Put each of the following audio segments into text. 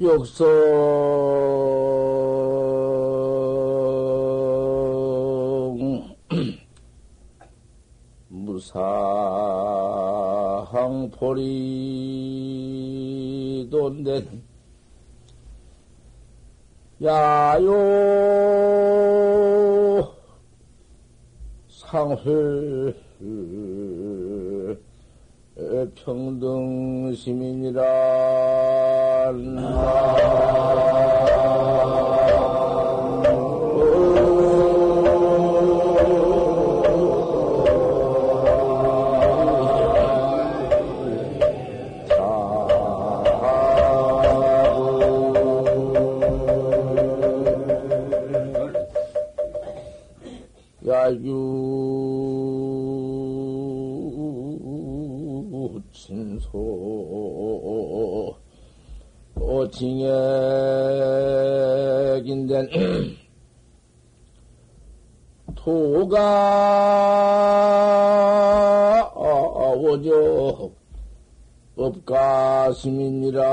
역성. 무사항포리 돈된 야요 상회 평등 시민이란 징액인된 오죠 법가 시민이란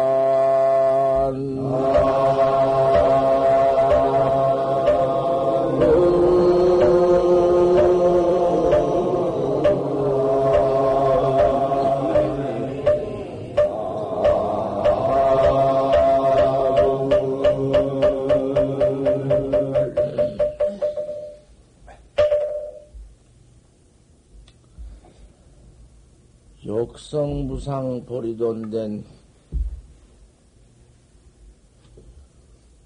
역성무상 보리돈된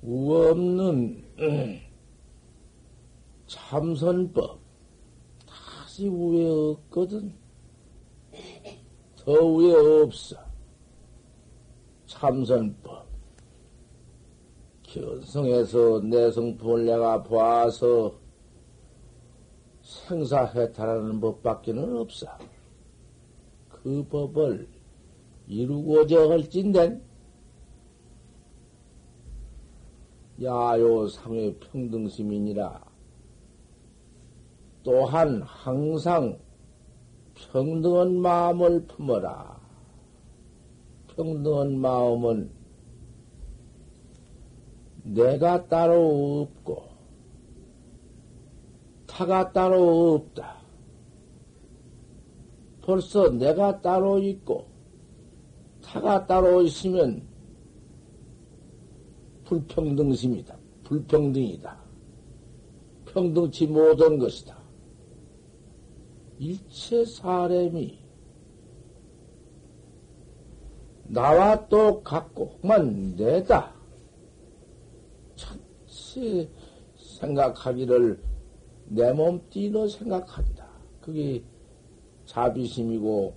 우 없는 참선법 다시 위에 없거든. 더 위에 없어. 참선법. 견성에서 내성품을 내가 봐서 생사해탈하는 법밖에는 없어. 그 법을 이루고자 할진된 야요 상의 평등시민이라 또한 항상 평등한 마음을 품어라. 평등한 마음은 내가 따로 없고 타가 따로 없다. 벌써 내가 따로 있고 타가 따로 있으면 불평등심이다. 불평등이다. 평등치 못한 것이다. 일체 사람이 나와 똑같고만 내다. 천치 생각하기를 내 몸 띠로 생각한다. 그게 자비심이고,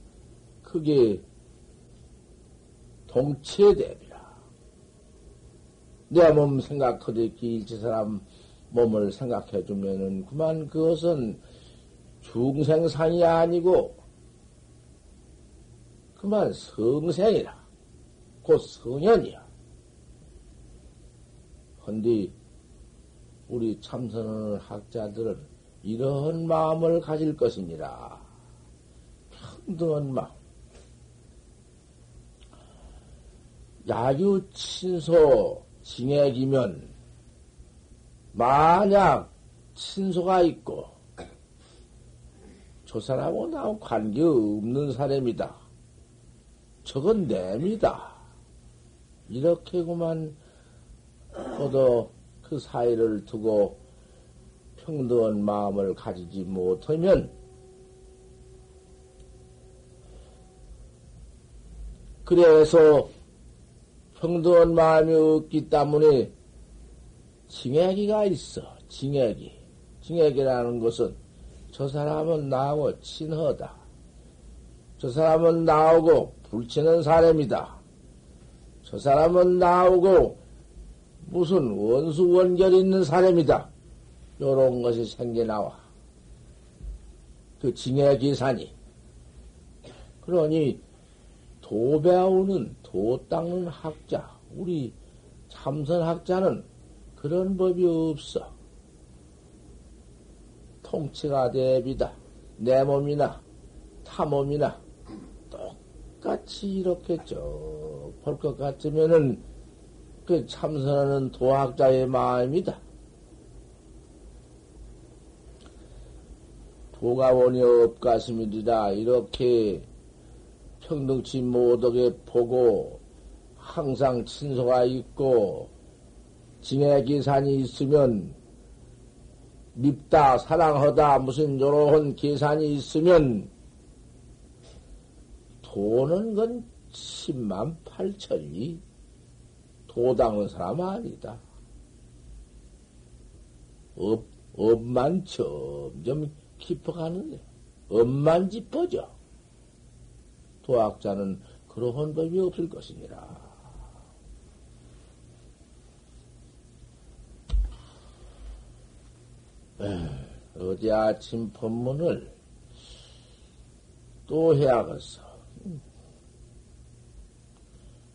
그게 동체대비라. 내 몸 생각하듯이 일체 사람 몸을 생각해 주면은, 그만 그것은 중생상이 아니고, 그만 성생이라. 곧 성현이야. 헌디, 우리 참선하는 학자들은 이러한 마음을 가질 것이니라. 평등한 마음. 야유 친소 징액이면 만약 친소가 있고 저 사람하고 나하고 관계 없는 사람이다. 저건 내입니다. 이렇게구만 저도 그 사이를 두고 평등한 마음을 가지지 못하면 그래서 평등한 마음이 없기 때문에 징액이가 있어. 징액이. 징액이라는 것은 저 사람은 나하고 친하다. 저 사람은 나하고 불치는 사람이다. 저 사람은 나하고 무슨 원수 원결 있는 사람이다. 요런 것이 생겨나와. 그 징의 기산이. 그러니 도 배우는, 도 닦는 학자, 우리 참선학자는 그런 법이 없어. 통치가 대비다. 내 몸이나 타 몸이나 똑같이 이렇게 쭉 볼 것 같으면은 그 참선하는 도학자의 마음이다. 도가 원이 없가슴이리라 이렇게 평등치 못하게 보고 항상 친소가 있고 징해 계산이 있으면 밉다 사랑하다 무슨 요런 계산이 있으면 도는 건 10만 8천이 도당한 사람 아니다. 업, 업만 점점 깊어가는데, 업만 짚어져. 도학자는 그러한 법이 없을 것이니라. 어제 아침 법문을 또 해야겠어.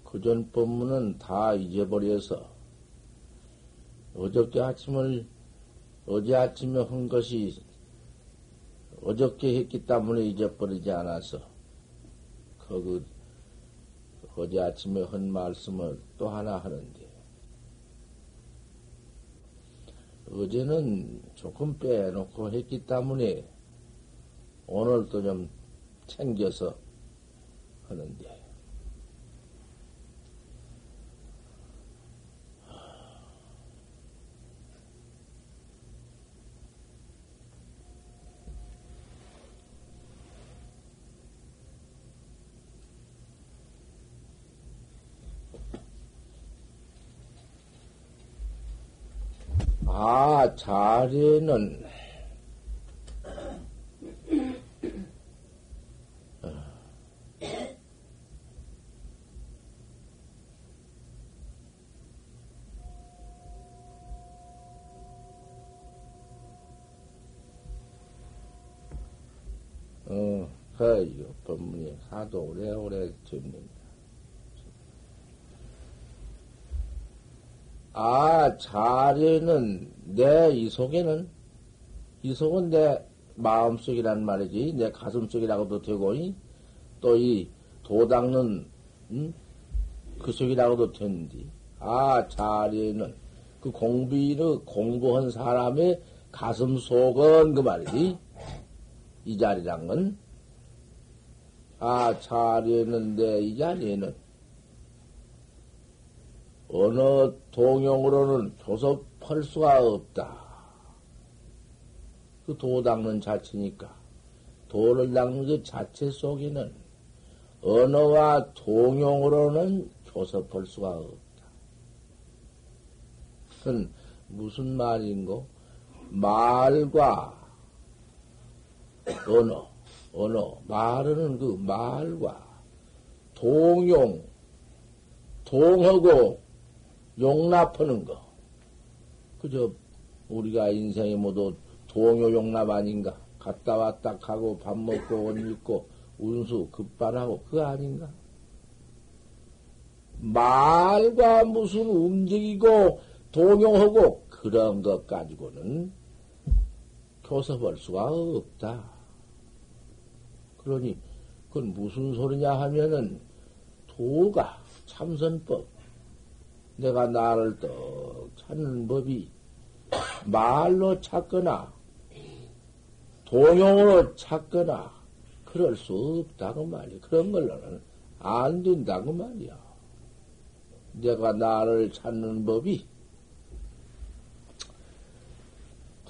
그전 법문은 다 잊어버려서 어저께 아침을 어제 아침에 한 것이 어저께 했기 때문에 잊어버리지 않아서 그 어제 아침에 한 말씀을 또 하나 하는데 어제는 조금 빼놓고 했기 때문에 오늘도 좀 챙겨서 하는데 아, 자리는, 어, 그, 이거, 법문이 하도 오래오래 듣는 아, 자리는 내 이 속에는? 이 속은 내 마음속이란 말이지. 내 가슴속이라고도 되고 또 이 도닦는 음? 그 속이라고도 되는데 아 자리는 그 공부를 공부한 사람의 가슴 속은 그 말이지. 이 자리란 건? 아 자리는 내 이 자리에는 어느 동용으로는 조섭할 수가 없다. 그 도 닦는 자체니까. 도를 닦는 그 자체 속에는 언어와 동용으로는 조섭할 수가 없다. 그건 무슨 말인고? 말과 언어, 언어, 말은 그 말과 동용, 동하고 용납하는 거. 그저 우리가 인생이 모두 동요 용납 아닌가? 갔다 왔다 하고 밥 먹고 옷 입고 운수 급반하고 그거 아닌가? 말과 무슨 움직이고 동용하고 그런 것 가지고는 교섭할 수가 없다. 그러니 그건 무슨 소리냐 하면은 도가 참선법 내가 나를 떡 찾는 법이 말로 찾거나 동용으로 찾거나 그럴 수 없다고 말이야. 그런 걸로는 안 된다고 말이야. 내가 나를 찾는 법이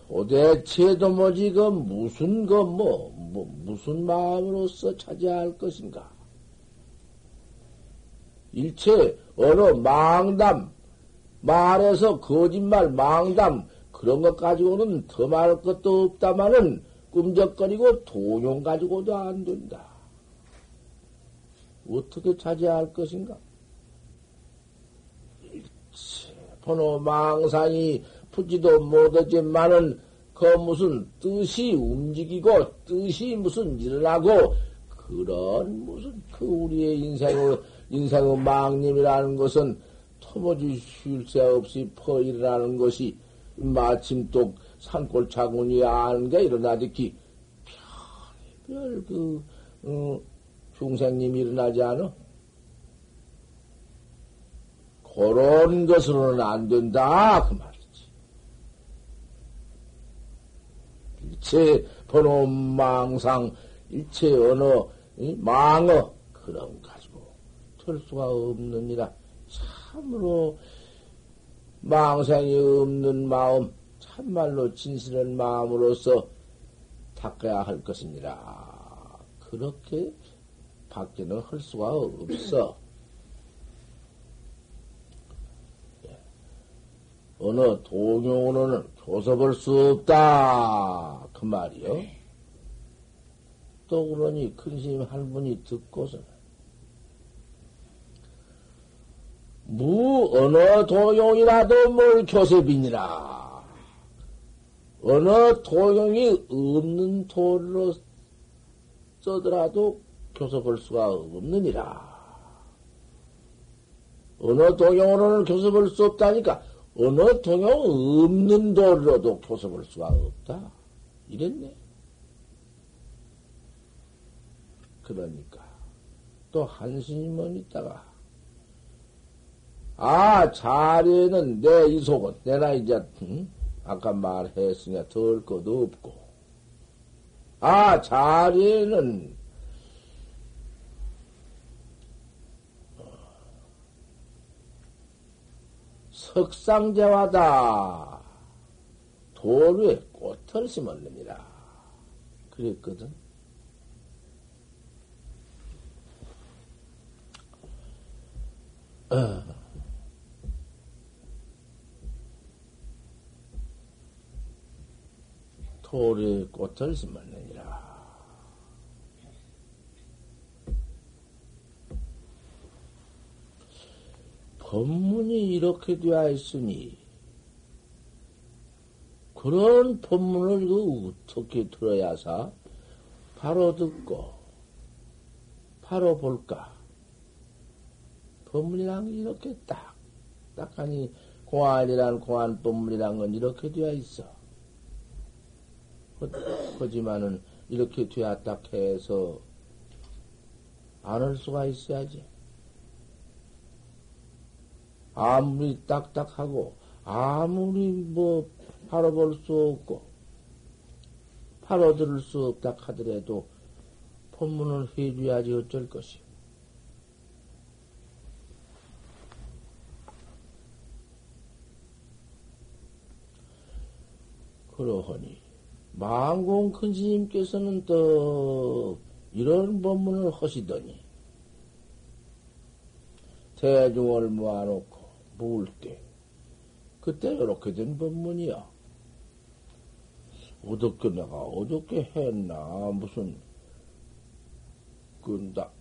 도대체도 뭐지 그 무슨 그뭐 뭐, 무슨 마음으로서 찾아야 할 것인가? 일체 어느 망담, 말해서 거짓말, 망담, 그런 것 가지고는 더 말할 것도 없다마는 꿈적거리고 동용 가지고도 안 된다. 어떻게 찾아야 할 것인가? 일체 번호 망상이 푸지도 못하지만은 그 무슨 뜻이 움직이고 뜻이 무슨 일어나고 그런 무슨 그 우리의 인생의 인생의 망님이라는 것은 토모지 쉴 새 없이 퍼일이라는 것이 마침 또 산골 차군이 아는 게 일어나듯이 별별 그 어, 중생님이 일어나지 않아? 그런 것으로는 안 된다. 그 말이지. 일체 번호 망상, 일체 언어, 망어, 그런 가 될 수가 없느니라. 참으로 망상이 없는 마음, 참말로 진실한 마음으로서 닦아야 할 것입니다. 그렇게 밖에는 할 수가 없어. 예. 어느 동용으로는 교섭할 수 없다. 그 말이요. 또 그러니 큰 스님 한 분이 듣고서는 무 어느 도용이라도 뭘 교섭이니라. 어느 도용이 없는 도로 써더라도 교섭할 수가 없느니라. 어느 동용으로는 교섭할 수 없다니까 어느 동용 없는 도로도 교섭할 수가 없다. 이랬네. 그러니까 또 한스님은 있다가 아 자리에는 내 이속은 내나 이제 응? 아까 말했으니까 덜 것도 없고 아, 자리에는 석상제와다 도루에 꽃을 심었느니라. 그랬거든. 어. 도루에 꽃을 심었느니라. 법문이 이렇게 되어 있으니, 그런 법문을 그 어떻게 들어야사 바로 듣고, 바로 볼까? 법문이란 게 이렇게 딱, 딱하니 공안이란 공안 법문이란 건 이렇게 되어 있어. 하지만은 이렇게 되었다 해서 안 할 수가 있어야지. 아무리 딱딱하고, 아무리 뭐, 바로 볼 수 없고, 바로 들을 수 없다 하더라도, 본문을 해줘야지 어쩔 것이. 그러하니, 망공 큰 스님께서는 또, 이런 법문을 하시더니, 대중을 모아놓고, 모을 때, 그때 이렇게 된 법문이야. 어떻게 내가 어떻게 했나, 무슨, 그, 나,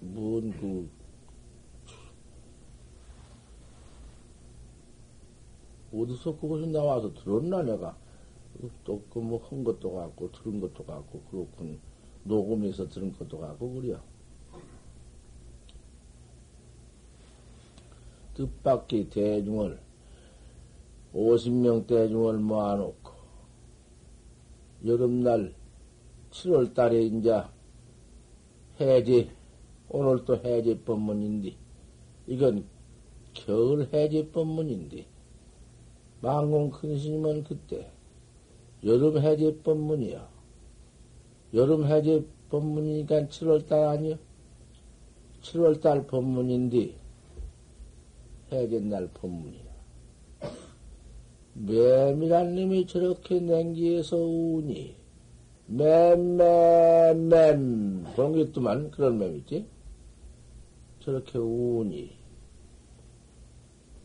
뭔, 그, 어디서 그것이 나와서 들었나, 내가. 또, 그, 뭐, 한 것도 같고, 들은 것도 같고, 그렇군. 녹음해서 들은 것도 같고, 그래요. 뜻밖의 대중을 50명 대중을 모아놓고 여름날 7월 달에 이제 해제 오늘 또 해제 법문인데 이건 겨울 해제 법문인데 망공 큰 스님은 그때 여름 해제 법문이야. 여름 해제 법문이니까 7월 달 아니야? 7월 달 법문인데 해견날 법문이야. 매미란 놈이 저렇게 냉기에서 우니, 맴맴맴, 봉기뚜만 그런 맴이지? 저렇게 우니,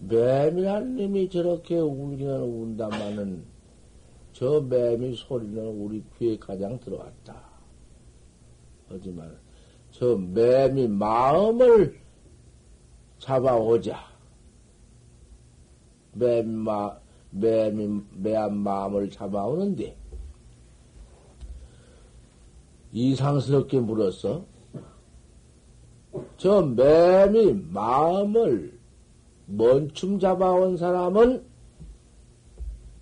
매미란 놈이 저렇게 울기는 운다마는 저 매미 소리는 우리 귀에 가장 들어왔다. 하지만 저 매미 마음을 잡아오자. 매마, 매미, 매한 마음을 잡아오는데, 이상스럽게 물었어. 저 매미 마음을 먼춤 잡아온 사람은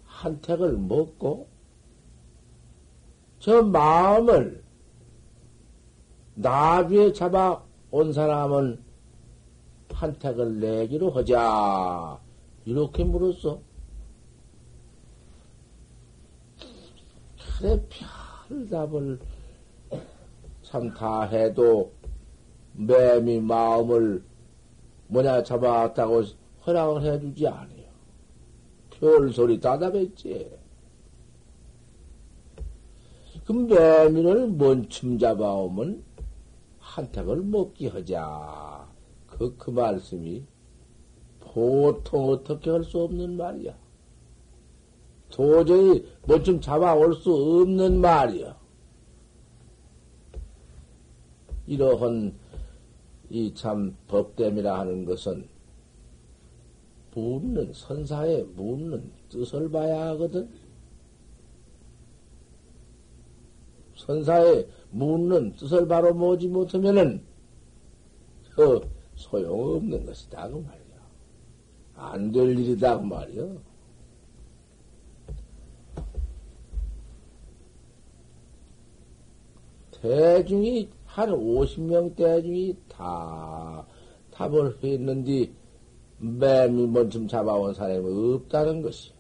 한택을 먹고, 저 마음을 나비에 잡아온 사람은 한택을 내기로 하자. 이렇게 물었어. 그래, 별 답을 참 다 해도 매미 마음을 뭐냐 잡아왔다고 허락을 해주지 않아요. 별 소리 다답했지. 그 매미를 먼춤 잡아오면 한택을 먹기 하자. 그, 그 말씀이 보통 어떻게 할 수 없는 말이야. 도저히 뭐좀 잡아올 수 없는 말이야. 이러한 이 참 법됨이라 하는 것은 묻는 선사에 묻는 뜻을 봐야 하거든. 선사에 묻는 뜻을 바로 모지 못하면은 그 소용없는 것이다 그 말이야. 안 될 일이다 그 말이야. 대중이 한 50명 대중이 다 답을 했는데 맹이 먼저 잡아온 사람이 없다는 것이요.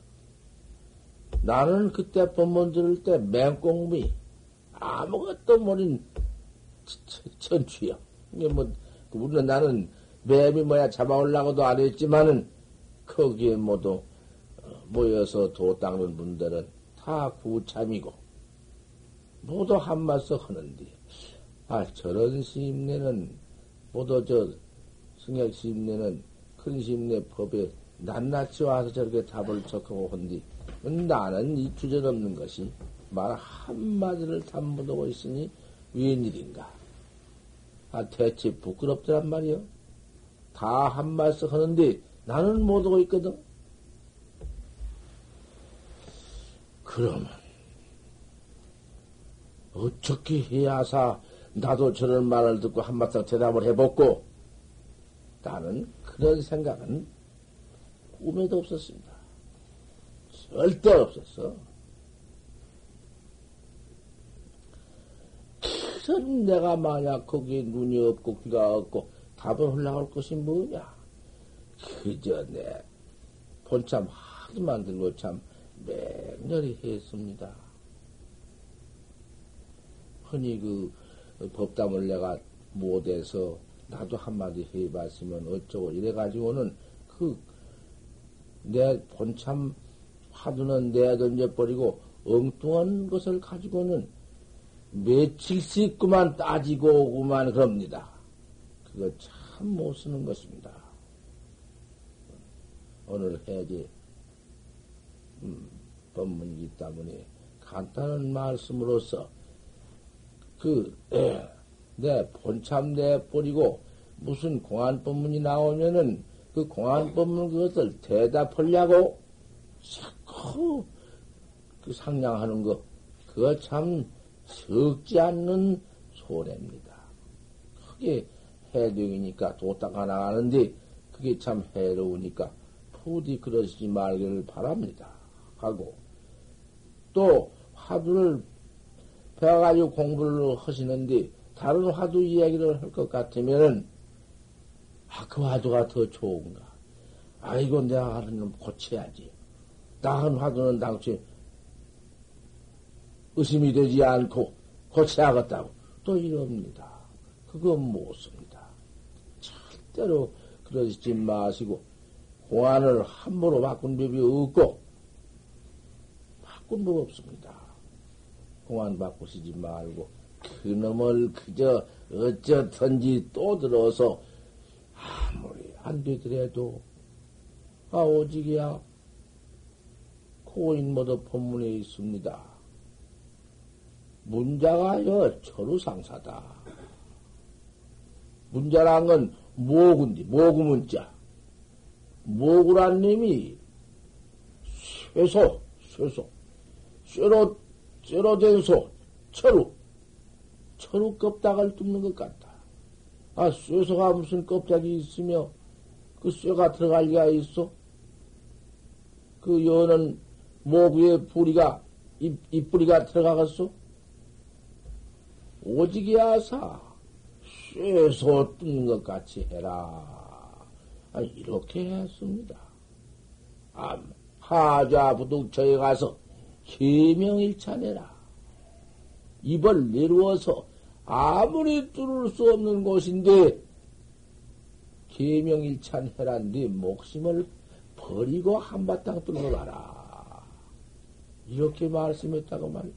나는 그때 법문 들을 때 맹꽁미 아무것도 모르는 천추야. 이게 뭐 물론 나는 뱀이 뭐야 잡아오려고도 안 했지만은 거기에 모두 모여서 도 닦는 분들은 다 구참이고 모두 한마석 하는데 아 저런 시임내는 모두 저 승약 시임내는 큰 시임내 법에 낱낱이 와서 저렇게 답을 적하고 한디 나는 이 주저없는 것이 말 한마디를 담보하고 있으니 웬일인가? 아 대체 부끄럽더란 말이요 다 한마디씩 하는데 나는 못하고 있거든. 그러면 어떻게 해야 사 나도 저런 말을 듣고 한마디 대답을 해봤고 나는 그런 생각은 꿈에도 없었습니다. 절대 없었어. 그런 내가 만약 거기에 눈이 없고 귀가 없고 답을 흘러갈 것이 뭐냐? 그저 내 본참 하도 만들고 참 맹렬히 했습니다. 흔히 그 법담을 내가 못해서 나도 한마디 해봤으면 어쩌고 이래가지고는 그 내 본참 화두는 내던져버리고 엉뚱한 것을 가지고는 며칠씩 그만 따지고 오구만 그럽니다. 그거 참 못 쓰는 것입니다. 오늘 해제 음, 법문이기 때문에 간단한 말씀으로서 그, 에, 내 본참 내버리고 무슨 공안법문이 나오면은 그 공안법문 그것을 대답하려고 자꾸 그 상냥하는 거, 그거 참 적지 않는 소래입니다. 그게 해령이니까 도닦아 나가는데 그게 참 해로우니까 부디 그러시지 말기를 바랍니다. 하고 또 화두를 배워가지고 공부를 하시는데 다른 화두 이야기를 할 것 같으면은 아, 그 화두가 더 좋은가? 아이고, 내가 하는 놈 고쳐야지. 나한 화두는 당시 의심이 되지 않고 고쳐야겠다고 또 이럽니다. 그건 못 씁니다. 절대로 그러지 마시고 공안을 함부로 바꾼 법이 없고 바꾼 법 없습니다. 공안 바꾸시지 말고 그놈을 그저 어쩌든지 또 들어서 아무리 안 되더라도 아 오직이야 고인 모두 본문에 있습니다. 문자가요 철우상사다. 문자란 건 모구인데 모구 문자. 모구란 님이 쇠소 쇠소 쇠로 쇠로 된 소, 철우. 철우 껍닥을 뚫는 것 같다. 아, 쇠소가 무슨 껍데기 있으며 그 쇠가 들어갈 리가 있어? 그 여는 모구의 뿌리가, 잎, 잎뿌리가 들어가겠어? 오직이야사, 쇠소 뚫는 것 같이 해라. 아니, 이렇게 했습니다. 아, 하자 부득처에 가서 계명일찬해라. 입을 내루어서 아무리 뚫을 수 없는 곳인데 계명일찬해란 네 목숨을 버리고 한바탕 뚫고 가라. 이렇게 말씀했다고 말이야.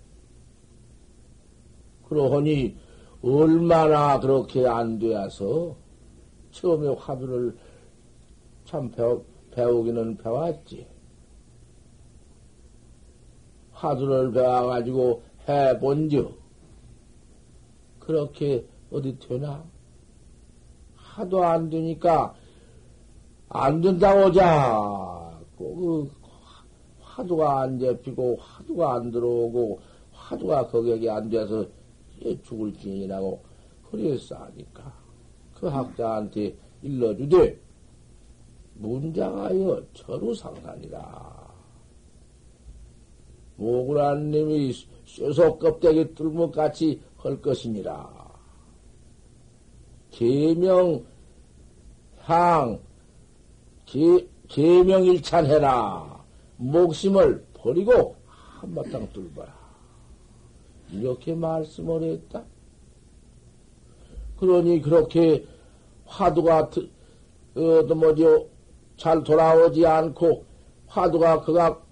그러하니 얼마나 그렇게 안 되어서 처음에 화두를 참 배우, 배우기는 배웠지. 화두를 배워가지고 해본즉 그렇게 어디 되나? 하도 안 되니까 안 된다고 자꾸 그 화두가 안 잡히고 화두가 안 들어오고 화두가 거기에 안 돼서 죽을 징이라고 그래서 하니까 그 학자한테 일러주되 문장하여 철우상산이라. 모구라님이 쇠소 껍데기 뚫목 같이 할 것이니라. 계명, 향, 계, 계명 일찬해라. 목심을 버리고 한바탕 뚫어라. 이렇게 말씀을 했다. 그러니 그렇게 화두가 어, 뭐지 잘 돌아오지 않고 화두가 그가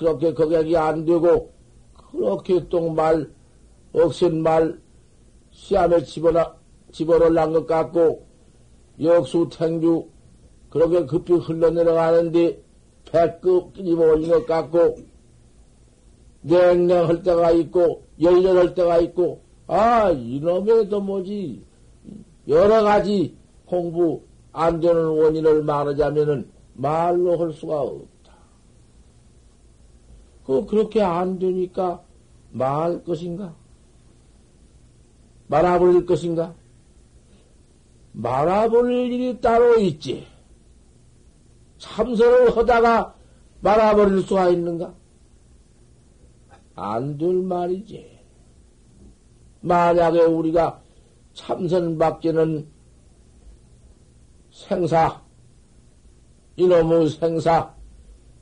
그렇게 거격이 안 되고 그렇게 똥말 억센 말 시암에 집어나 집어넣은 것 같고 역수 탱주 그렇게 급히 흘러내려가는데 배급 끼집어 올린 것 같고 냉랭할 때가 있고 열렬할 때가 있고 아 이놈에도 뭐지? 여러 가지 공부 안 되는 원인을 말하자면은 말로 할 수가 없 다. 그 그렇게 안 되니까 말 것인가? 말아버릴 것인가? 말아버릴 일이 따로 있지. 참선을 하다가 말아버릴 수가 있는가? 안 될 말이지. 만약에 우리가 참선 밖에는 생사, 이놈의 생사,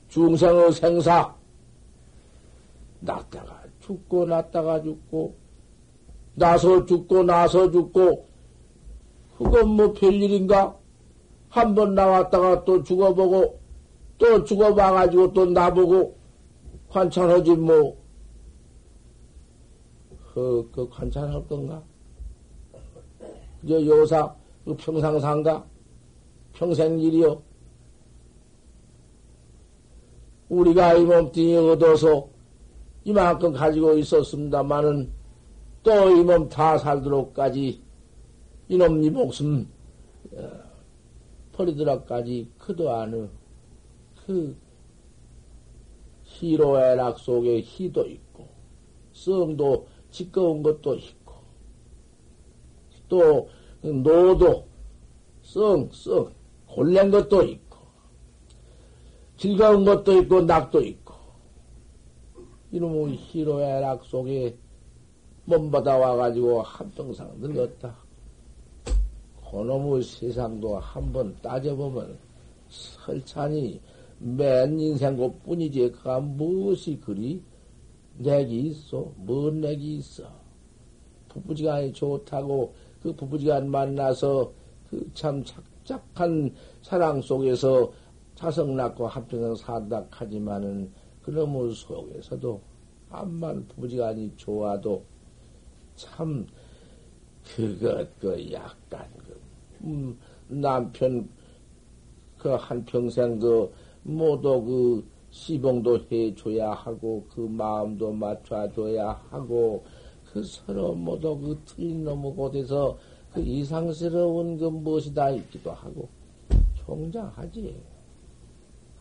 중생의 생사, 났다가 죽고 났다가 죽고, 나서 죽고 나서 죽고, 그건 뭐 별일인가? 한 번 나왔다가 또 죽어보고, 또 죽어봐가지고 또 나보고, 관찰하지 뭐. 그, 그 관찰할 건가? 이제 요사, 그 평상상가? 평생 일이요. 우리가 이 몸뚱이 얻어서 이만큼 가지고 있었습니다마는 또 이 몸 다 살도록까지 이놈 이 목숨 어, 버리도록까지 그도 않은 그 희로애락 속에 희도 있고 성도 지꺼운 것도 있고 또 노도 성, 성 골낸 것도 있고 즐거운 것도 있고 낙도 있고 이놈의 희로애락 속에 몸받아 와가지고 한평상 늙었다. 그놈의 세상도 한번 따져보면 설찬이 맨 인생 것 뿐이지 그가 무엇이 그리 내기 있어? 뭔 내기 있어? 부부지간이 좋다고 그 부부지간 만나서 그 참 착착한 사랑 속에서 자성 낳고 한평생 산다 하지만은 그놈의 속에서도 암만 부부지간이 좋아도 참 그것 그 약간 그 음, 남편 그 한평생 그 모두 그 시봉도 해줘야 하고 그 마음도 맞춰줘야 하고 그 서로 모두 그 틀린 놈의 곳에서 그 이상스러운 그 무엇이다 있기도 하고 총장하지.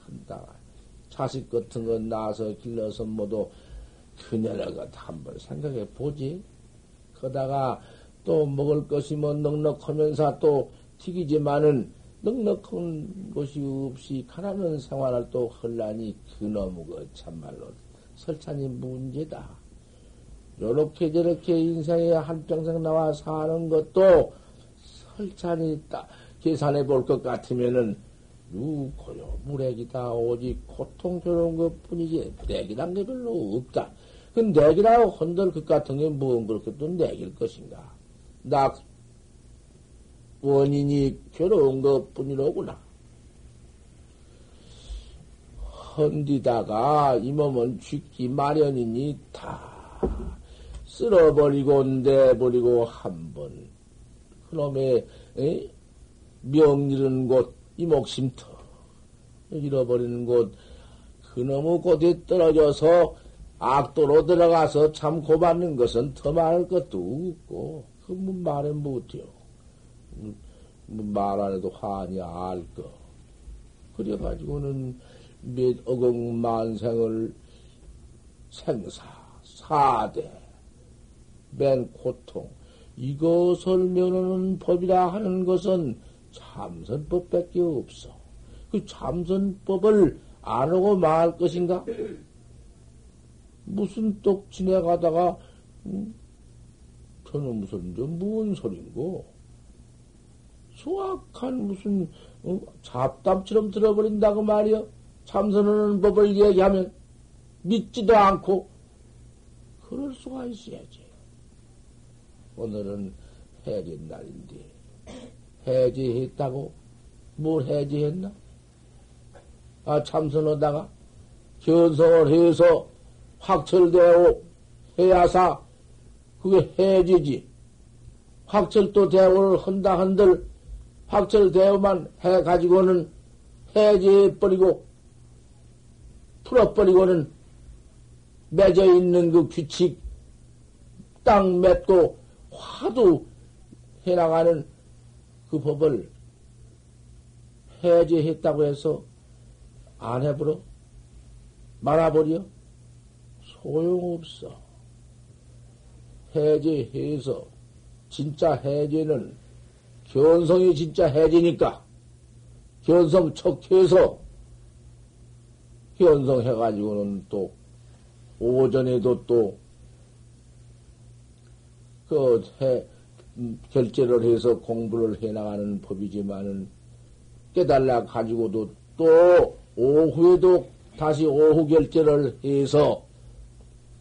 한다 자식 같은 거 낳아서 길러서 모두 그녀를 것 한번 생각해 보지 그러다가 또 먹을 것이 뭐 넉넉하면서 또 튀기지만은 넉넉한 것이 없이 가난한 생활을 또 헐라니 그놈의 그 참말로 설찬이 문제다. 요렇게 저렇게 인생에 한평생 나와 사는 것도 설찬이 딱 계산해 볼 것 같으면은 누고요 무렉이다 오직 고통스러운 것 뿐이지 무렉이란 게 별로 없다. 그 내기라고 혼들 것 같은 게 무언 그렇게 또 내길 것인가? 낙 원인이 괴로운 것 뿐이로구나. 헌디다가 이 몸은 죽기 마련이니 다 쓸어버리고 내버리고 한 번 그놈의 에? 명 잃은 곳 이 목심 터 잃어버리는 곳 그놈의 곳에 떨어져서 악도로 들어가서 참 고받는 것은 더 말할 것도 없고 그뭐 말은 못해요. 뭐말안 해도 환히 알 거. 그래가지고는 몇 억억 만생을 생사, 사대, 맨 고통, 이것을 면하는 법이라 하는 것은 참선법밖에 없어. 그 참선법을 안 하고 말 것인가? 무슨 똑 지내가다가, 음, 저는 무슨, 뭔 소린고? 수악한 무슨, 어, 잡담처럼 들어버린다고 말이여? 참선하는 법을 얘기하면 믿지도 않고, 그럴 수가 있어야지. 오늘은 해제 날인데, 해제했다고? 뭘 해제했나? 아, 참선하다가 견성을 해서 확철대오 해야사, 그게 해지지. 확철도 대오를 한다 한들, 확철대오만 해가지고는 해제해버리고, 풀어버리고는 맺어 있는 그 규칙, 땅 맺고 화두 해나가는 그 법을 해제했다고 해서 안 해버려? 말아버려? 소용없어. 해제해서 진짜 해제는 견성이 진짜 해제니까 견성 척해서 견성해가지고는 또 오전에도 또 그 해, 음, 결제를 해서 공부를 해나가는 법이지만은 깨달라 가지고도 또 오후에도 다시 오후 결제를 해서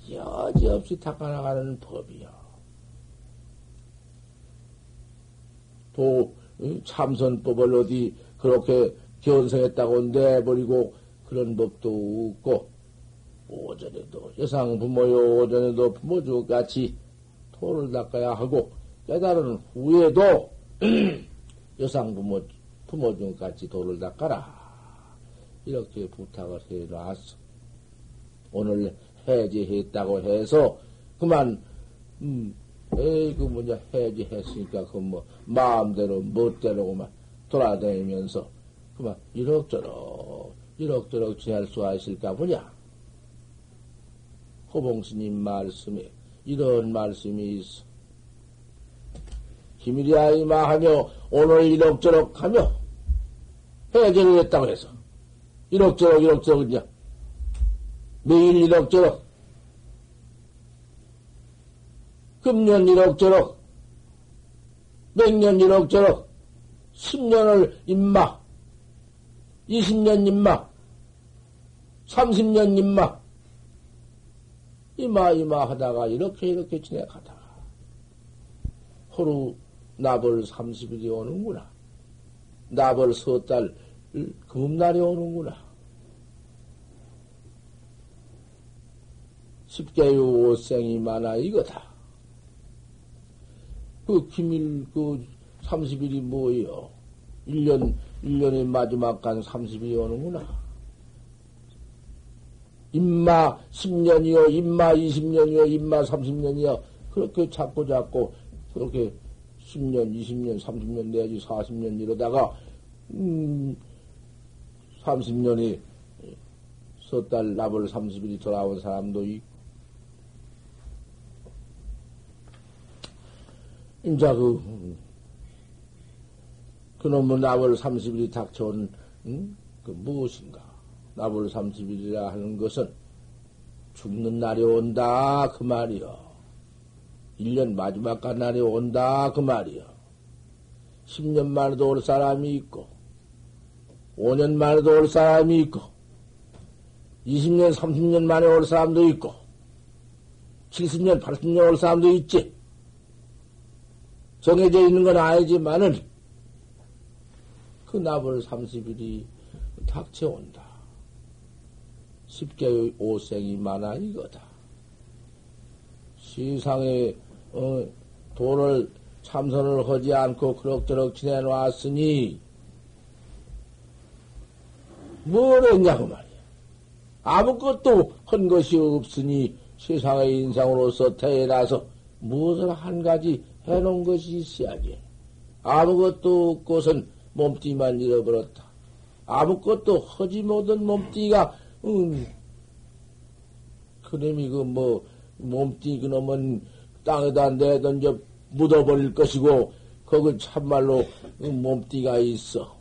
여지없이 닦아나가는 법이요. 또 참선법을 어디 그렇게 견성했다고 내버리고 그런 법도 없고 오전에도 여상 부모요 오전에도 부모 주 같이 토를 닦아야 하고 깨달은 후에도 여상 부모 부모중 같이 도를 닦아라 이렇게 부탁을 해놨어. 오늘 해제했다고 해서 그만 음, 에이 그 뭐냐 해제했으니까 그 뭐 마음대로 멋대로 그만 돌아다니면서 그만 이럭저럭 이럭저럭 지낼 수가 있을까 보냐. 호봉스님 말씀에 이런 말씀이 있어. 기밀이야 이마 하며 오늘 이럭저럭 하며 해제를 했다고 해서 이럭저럭 이럭저럭 그냥 매일 이럭저럭 금년 이럭저럭 맹년 이럭저럭 10년을 임마 20년 임마 30년 임마 이마 이마 하다가 이렇게 이렇게 지내가다가 하루 나벌 30일이 오는구나. 나벌 서달 금날이 오는구나. 십계유 오생이 많아 이거다. 그 기밀 그 30일이 뭐예요? 1년 1년의 마지막 간 30일이 오는구나. 임마 10년이요, 임마 20년이요, 임마 30년이요. 그렇게 잡고 잡고, 그렇게 10년, 20년, 30년 내지 40년 이러다가, 음, 30년이 섣달 나벌 30일이 돌아온 사람도 있고, 인자 그, 그놈의 나벌 30일이 닥쳐온, 음? 그 무엇인가? 나불 30일이라 하는 것은 죽는 날이 온다 그 말이요. 1년 마지막 간 날이 온다 그 말이요. 10년 만에도 올 사람이 있고 5년 만에도 올 사람이 있고, 20년, 30년 만에 올 사람도 있고, 70년, 80년 올 사람도 있지. 정해져 있는 건 아니지만은, 그 나벌 30일이 닥쳐온다. 십계의 오생이 많아 이거다. 세상에 어, 도를 참선을 하지 않고 그럭저럭 지내놨으니 뭘 했냐고 말이야. 아무것도 한 것이 없으니 세상의 인상으로서 태어나서 무엇을 한 가지 해놓은 것이 있어야지. 아무것도 없고선 몸띠만 잃어버렸다. 아무것도 하지 못한 몸띠가, 음, 그놈이 그 뭐, 몸띠 그놈은 땅에다 내던져 묻어버릴 것이고, 거기 참말로 그 몸띠가 있어.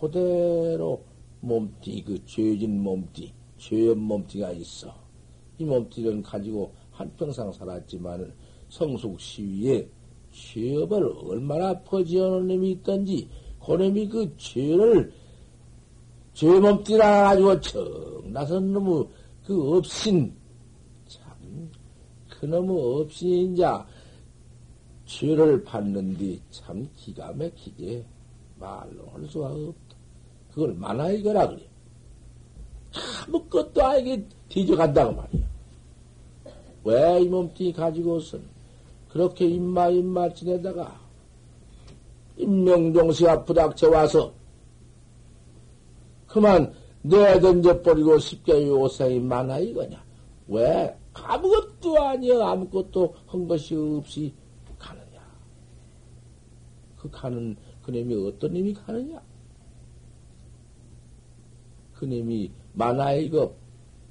그대로 몸띠, 그 죄진 몸띠, 죄업 몸띠가 있어. 이 몸띠는 가지고 한평생 살았지만 성숙 시위에 죄업을 얼마나 퍼지어놓은 놈이 있던지, 그 놈이 그 죄를, 죄 몸띠라 가지고 청나선 놈의 그 업신, 참, 그놈의 업신인자, 죄를 받는디 참 기가 막히게 말로 할 수가 없다. 그걸 만화이거라 그래. 아무것도 아니게 뒤져간다고 말이야. 왜 이 몸뚱이 가지고선 그렇게 입마 입마 지내다가 임명종시가 부닥쳐 와서 그만 내던져 버리고 쉽게 요생이 많아 이거냐? 왜 아무것도 아니여 아무것도 한 것이 없이 가느냐? 그 가는 그놈이 어떤 님이 가느냐? 그님이 만화의 이거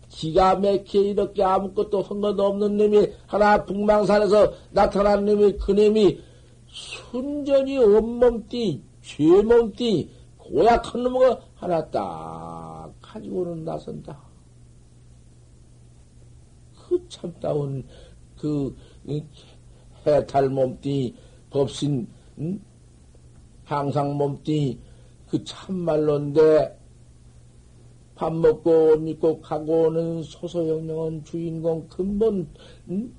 기가 막혀 이렇게 아무것도 한 것도 없는 놈이 하나 북망산에서 나타난 놈이 그놈이 순전히 온몸띠 죄몸띠 고약한 놈을 하나 딱 가지고는 나선다. 그 참다운 그 해탈 몸띠 법신 응? 항상 몸띠 그 참말로인데 밥 먹고 옷 입고 가고 오는 소소영령한 주인공 근본 음?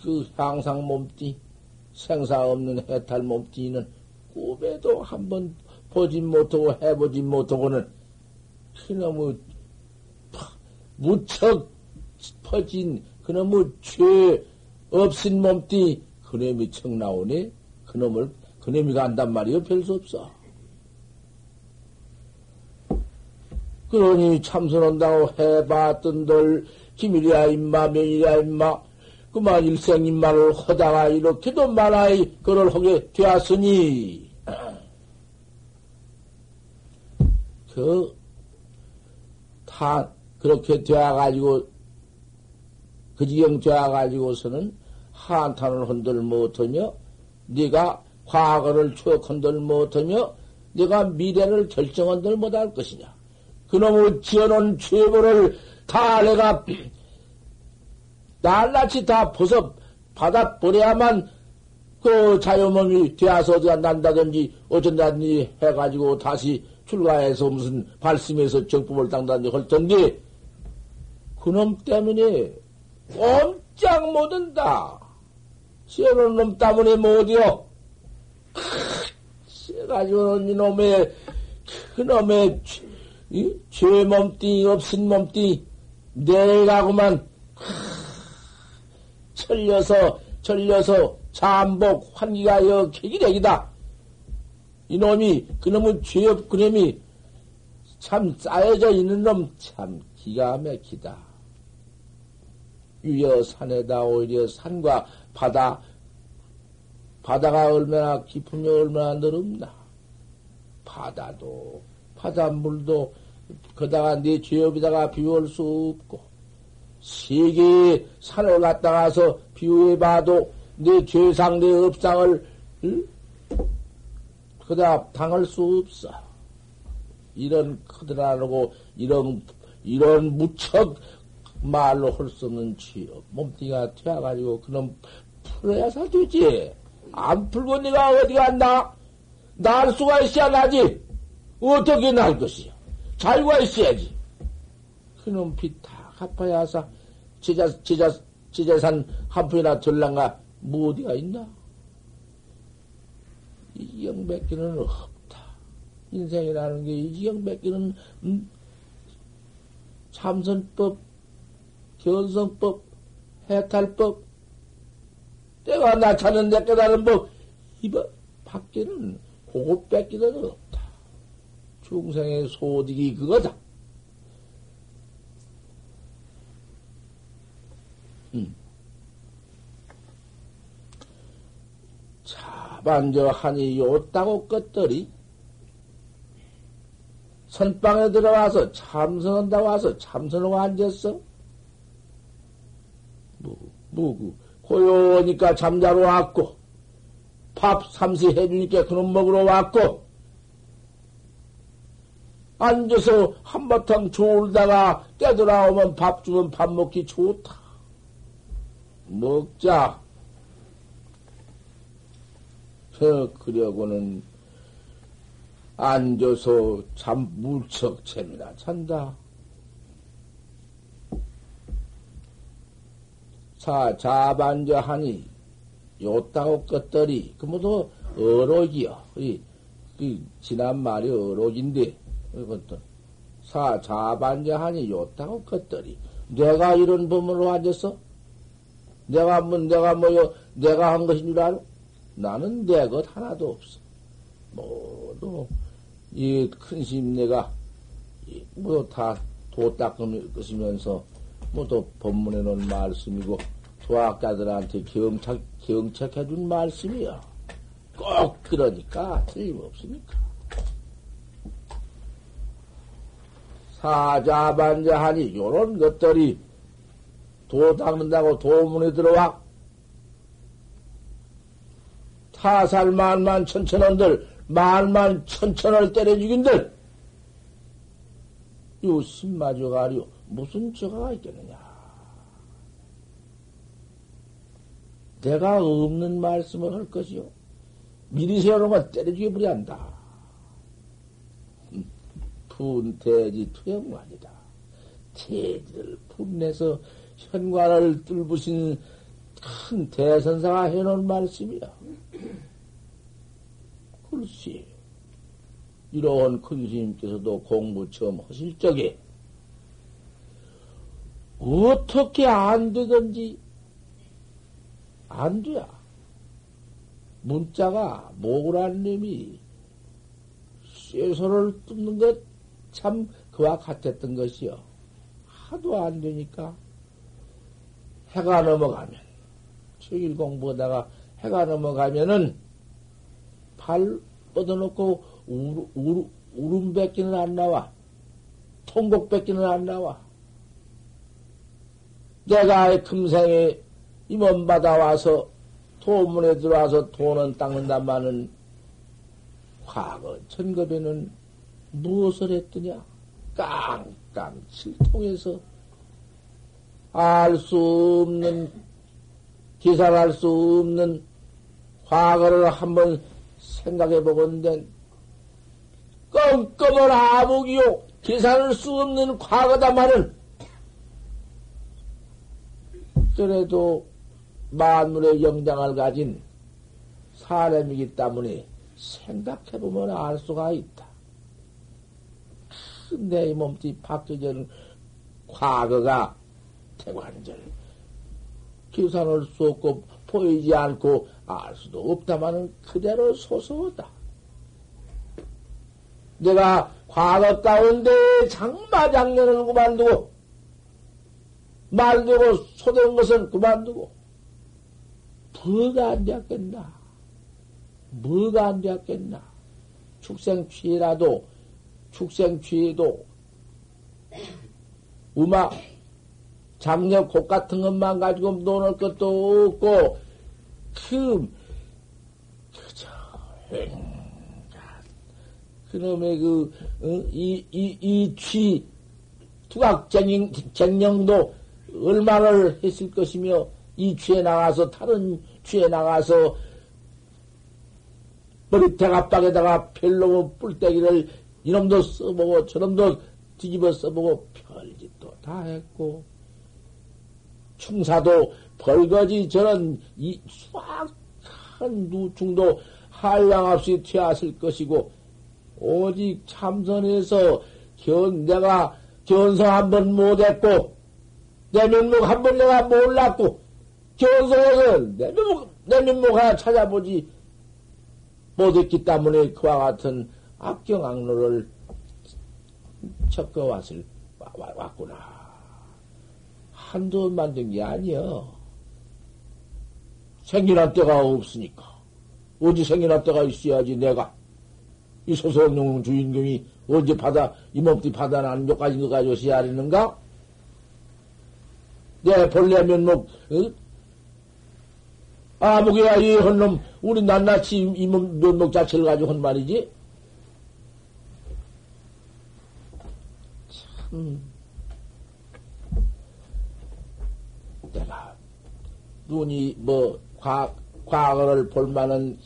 그 향상 몸띠 생사 없는 해탈 몸띠는 꿈에도 한번 보진 못하고 해보진 못하고는 그놈의 무척 퍼진 그놈의 죄 없인 몸띠 그놈이 청 나오네 그놈을 그놈이 간단 말이요 별 수 없어. 그러니 참선한다고 해봤던들 기밀이야 임마 명이야 임마 그만 일생 임마를 하다가 이렇게도 말아이 그걸 하게 되었으니 그다 그렇게 되어가지고 그 지경 되어가지고서는 한탄을 흔들 못하며 네가 과거를 추억한들 못하며 네가 미래를 결정한들 못할 것이냐. 그놈의 지어놓은 죄보를 다 내가 날라치 다 벗어 받아버려야만 그 자유몸이 되어서 어디가 난다든지 어쩐다든지 해가지고 다시 출가해서 무슨 발심해서 정법을 당다든지 할 텐데 그놈 때문에 꼼짝 못한다. 지어놓은 놈 때문에 못이요. 쎄가지고는 이놈의 그놈의 죄 몸띠 없인 몸띠 내가구만 철려서 철려서 잠복 환기가 여기기력이다. 이놈이 그놈의 죄업 그놈이 참 쌓여져 있는 놈 참 기가 막히다. 위여 산에다 오히려 산과 바다 바다가 얼마나 깊으며 얼마나 넓나 바다도 바닷물도 그다가 네 죄업에다가 비울 수 없고 세계 산을 갔다 가서 비유해봐도 네 죄상 네 업상을 응? 그다 당할 수 없어. 이런 크드라고 이런 이런 무척 말로 할 수 없는 죄업 몸뚱이가 튀어가지고 그놈 풀어야 살 되지. 안 풀고 네가 어디 간다? 날 수가 있어야 나지. 어떻게 날 것이야? 자유가 있어야지. 그놈 빚 다 갚아야 하사. 제자, 제자, 제자산 한 푼이나 들랑가 뭐 어디가 있나? 이 영백기는 없다. 인생이라는 게 이 영백기는 음, 참선법, 견성법, 해탈법, 내가 나타는 데 깨달은 법, 이거 밖에는 그것 뺏기는 없다. 중생의 소득이 그거다. 음. 자반저 하니 요따고 것들이 선방에 들어와서 참선한다 와서 참선하고 앉았어? 뭐, 뭐, 그, 고요하니까 잠자러 왔고, 밥 삼시 해주니까 그놈 먹으러 왔고, 앉아서 한바탕 졸다가 깨돌아오면 밥 주면 밥 먹기 좋다. 먹자. 저, 그려고는 앉아서 참 물척 재미나 찬다. 사, 자반저 하니, 요따고 것들이, 그 모두 어록이요. 이, 이, 지난 말이 어록인데, 이것도. 사, 자반저 하니, 요따고 것들이. 내가 이런 법문으로 앉았어? 내가 뭐, 내가 뭐요, 내가 한 것인 줄 알아? 나는 내 것 하나도 없어. 모두, 이 큰 심내가 뭐다도 닦은 것이면서 뭐또 법문에 놓은 말씀이고 도학자들한테 경착 경책해 준 말씀이야. 꼭 그러니까 틀림없으니까. 사자반자하니 요런 것들이 도 닦는다고 도문에 들어와 타살 만만 천천원들 말만 천천을 때려 죽인들, 요 신마저가리요. 무슨 저가가 있겠느냐. 내가 없는 말씀을 할 것이요. 미리 세워놓으면 때려 죽여버리 한다. 분태지 투영관이다. 태지를 분내서 현관을 뚫으신 큰 대선사가 해놓은 말씀이야. 글쎄, 이런 큰 스님께서도 공부 처음 하실 적에 어떻게 안 되든지 안 돼야. 문자가 모구란 놈이 쇠소를 뜯는 것 참 그와 같았던 것이요. 하도 안 되니까 해가 넘어가면 책일 공부하다가 해가 넘어가면은 발 뻗어놓고 울, 울, 울음밖에는 안 나와. 통곡밖에는 안 나와. 내가 금생에 임원 받아와서 도문에 들어와서 돈은 닦는다마는 과거 천겁에는 무엇을 했더냐? 깡깡 칠통해서 알 수 없는, 계산할 수 없는 과거를 한번 생각해 보건대 껌껌한 아무기요 계산할 수 없는 과거다마 는 그래도 만물의 영장을 가진 사람이기 때문에 생각해보면 알 수가 있다. 내 몸뚱이 박혀진 과거가 태관절 계산할 수 없고 보이지 않고 알 수도 없다마는 그대로 소소하다. 내가 과거 가운데 장마장년을 그만두고 말되고 소된 것은 그만두고 뭐가 안 되었겠나? 뭐가 안 되었겠나? 축생 취라도 축생취도 우마 장력 곡 같은 것만 가지고 노는 것도 없고 그, 그저, 그놈의 그, 어? 이, 이, 이 취, 투각쟁령도 얼마를 했을 것이며, 이 취에 나가서, 다른 취에 나가서, 머리 대가박에다가 별로 뿔떼기를 이놈도 써보고 저놈도 뒤집어 써보고 별짓도 다 했고 충사도 벌거지 저런 이 수악한 누충도 한량 없이 튀었을 것이고 오직 참선해서 견 내가 견성 한 번 못했고 내 면목 한 번 내가 몰랐고 견성해서 내 면목 내 면목 하나 찾아보지 못했기 때문에 그와 같은 악경 악로를 척거왔을 왔구나. 한두 번 만든 게 아니여. 생일한 때가 없으니까. 어디 생일한 때가 있어야지 내가 이 소속용 주인공이 언제 받아 이 몸띠 받아나는 몇 가지 거 가지고 시야하는가? 내 본래 면목 어? 아무개야 이 헌놈 우리 낱낱이 이몸 면목 자체를 가지고 한 말이지. 참 내가 눈이 뭐 과, 과거를 볼 만한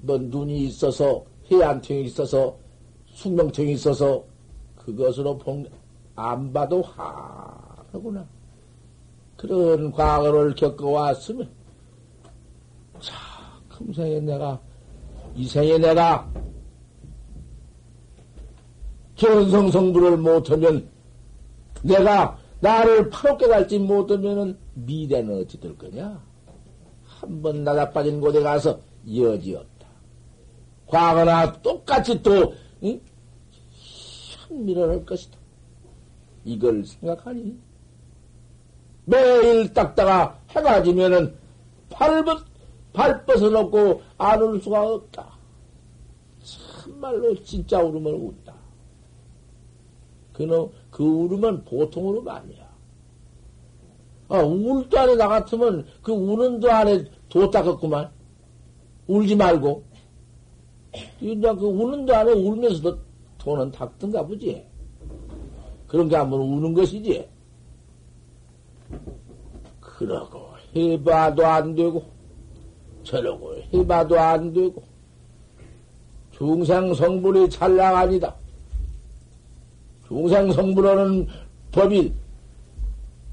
뭐 눈이 있어서 해안통이 있어서 숙명통이 있어서 그것으로 본, 안 봐도 하구나. 그런 과거를 겪어왔으면, 자, 금생에 내가, 이 생에 내가, 견성성부를 못하면, 내가 나를 파롭게 갈지 못하면은 미래는 어찌 될 거냐? 한 번 나다 빠진 곳에 가서 여지 없다. 과거나 똑같이 또, 응? 밀어낼 것이다. 이걸 생각하니? 매일 닦다가 해가 지면은 발, 발 벗어놓고 안 울 수가 없다. 참말로 진짜 울음을 운다. 그놈, 그 울음은 보통 울음 아니야. 아, 울도 안에 나 같으면 그 우는 도 안에 도 닦았구만. 울지 말고. 그냥 그 우는 도 안에 울면서도 돈은 닦든가 보지. 그런 게 한번 우는 것이지. 그러고 해봐도 안 되고, 저러고 해봐도 안 되고, 중생 성불이 찰랑 아니다. 중생 성불하는 법이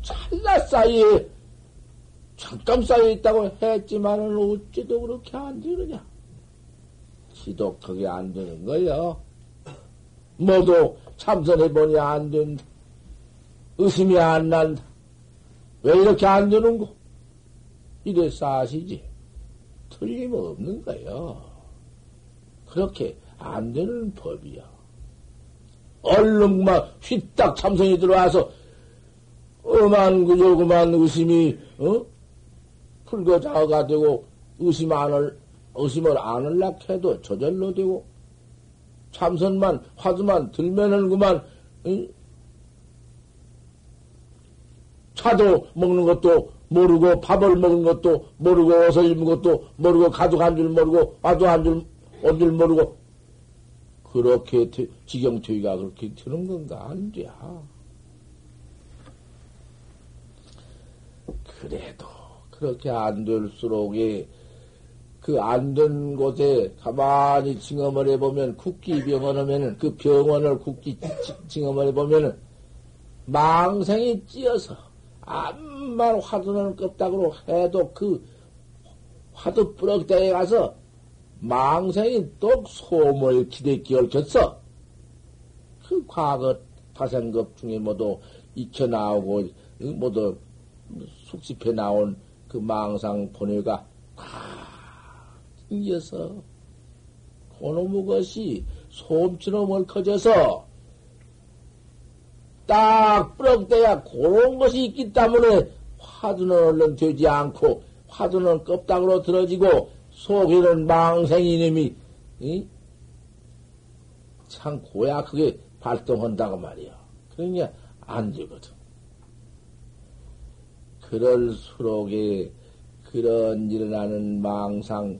찰나 사이에, 잠깐 사이에 있다고 했지만은 어찌도 그렇게 안 되느냐. 지독하게 안 되는 거요. 모두 참선해보니 안 된다. 의심이 안 난다. 왜 이렇게 안 되는고? 이래 사시지. 틀림없는 거요. 그렇게 안 되는 법이야. 얼른 막 휘딱 참선이 들어와서 어만 그저 그만 의심이 어? 풀거자가 되고 의심 안을 의심을 안을라 해도 저절로 되고 참선만 화두만 들면은 그만 응? 차도 먹는 것도 모르고 밥을 먹는 것도 모르고 옷을 입는 것도 모르고 가족 한줄 모르고 화두 한줄온 줄 모르고 그렇게 지경투위가 그렇게 드는 건가 안 돼. 그래도 그렇게 안 될수록에 그 안 된 곳에 가만히 징험을 해보면, 국기 병원 하면은, 그 병원을 국기 징험을 해보면은, 망생이 찌어서, 암만 화두는 껍닥으로 해도 그 화두 뿌럭대에 가서, 망생이 똑 소물 기대기 얽혔어. 그 과거 타생급 중에 모두 익혀 나오고, 모두 숙집해 나온 그 망상 본회가 이어서 그놈의 것이 솜처럼 얽혀져서 딱 뿌럭대야 그런 것이 있기 때문에 화두는 얼른 되지 않고 화두는 껍닥으로 들어지고 속에는 망생이 놈이 이? 참 고약하게 발동한다고 말이야. 그러니까 안 되거든. 그럴수록에 그런 일어나는 망상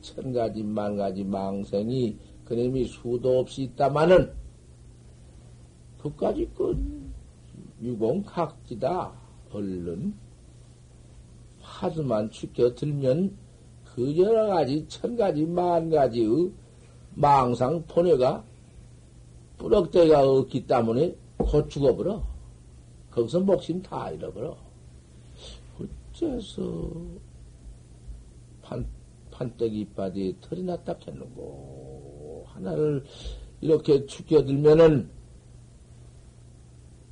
천 가지 만 가지 망생이 그놈이 수도 없이 있다마는 그까지 그 유공각지다 얼른 화두만 축겨 들면 그 여러 가지, 천 가지, 만 가지의 망상 포뇌가 뿌럭대가 없기 때문에 곧 죽어버려. 거기서 목숨 다 잃어버려. 어째서 판, 판때기 이빠디에 털이 났다 했는고. 하나를 이렇게 죽여들면은,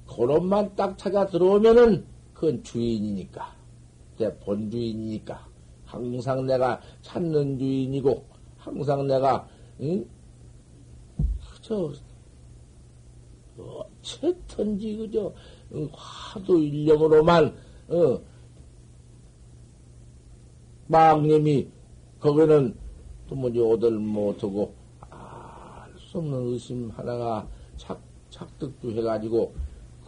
그놈만 딱 찾아 들어오면은, 그건 주인이니까. 내 본주인이니까. 항상 내가 찾는 주인이고, 항상 내가, 응? 저, 어쨌든지, 그저, 화두 일념으로만, 어, 망님이, 거기는 또 뭐지, 오들 못하고, 알 수 없는 의심 하나가 착, 착득도 해가지고,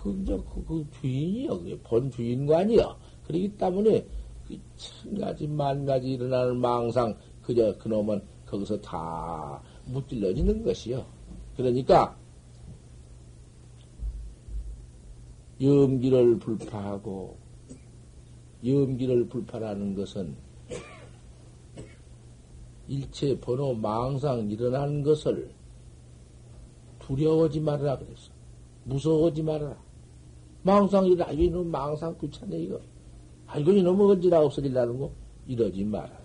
그, 저, 그, 그 주인이요. 본 주인관이요. 그러기 때문에, 그천 가지, 만 가지 일어나는 망상, 그저 그놈은 거기서 다 무찔러지는 것이요. 그러니까, 염기를 불파하고, 염기를 불파라는 것은 일체 번호 망상 일어나는 것을 두려워하지 말아라 그랬어. 무서워하지 말아라. 망상 일어나, 이놈 망상 귀찮네, 이거. 아이고, 이놈은 언제나 없어질라는 거? 이러지 말아라.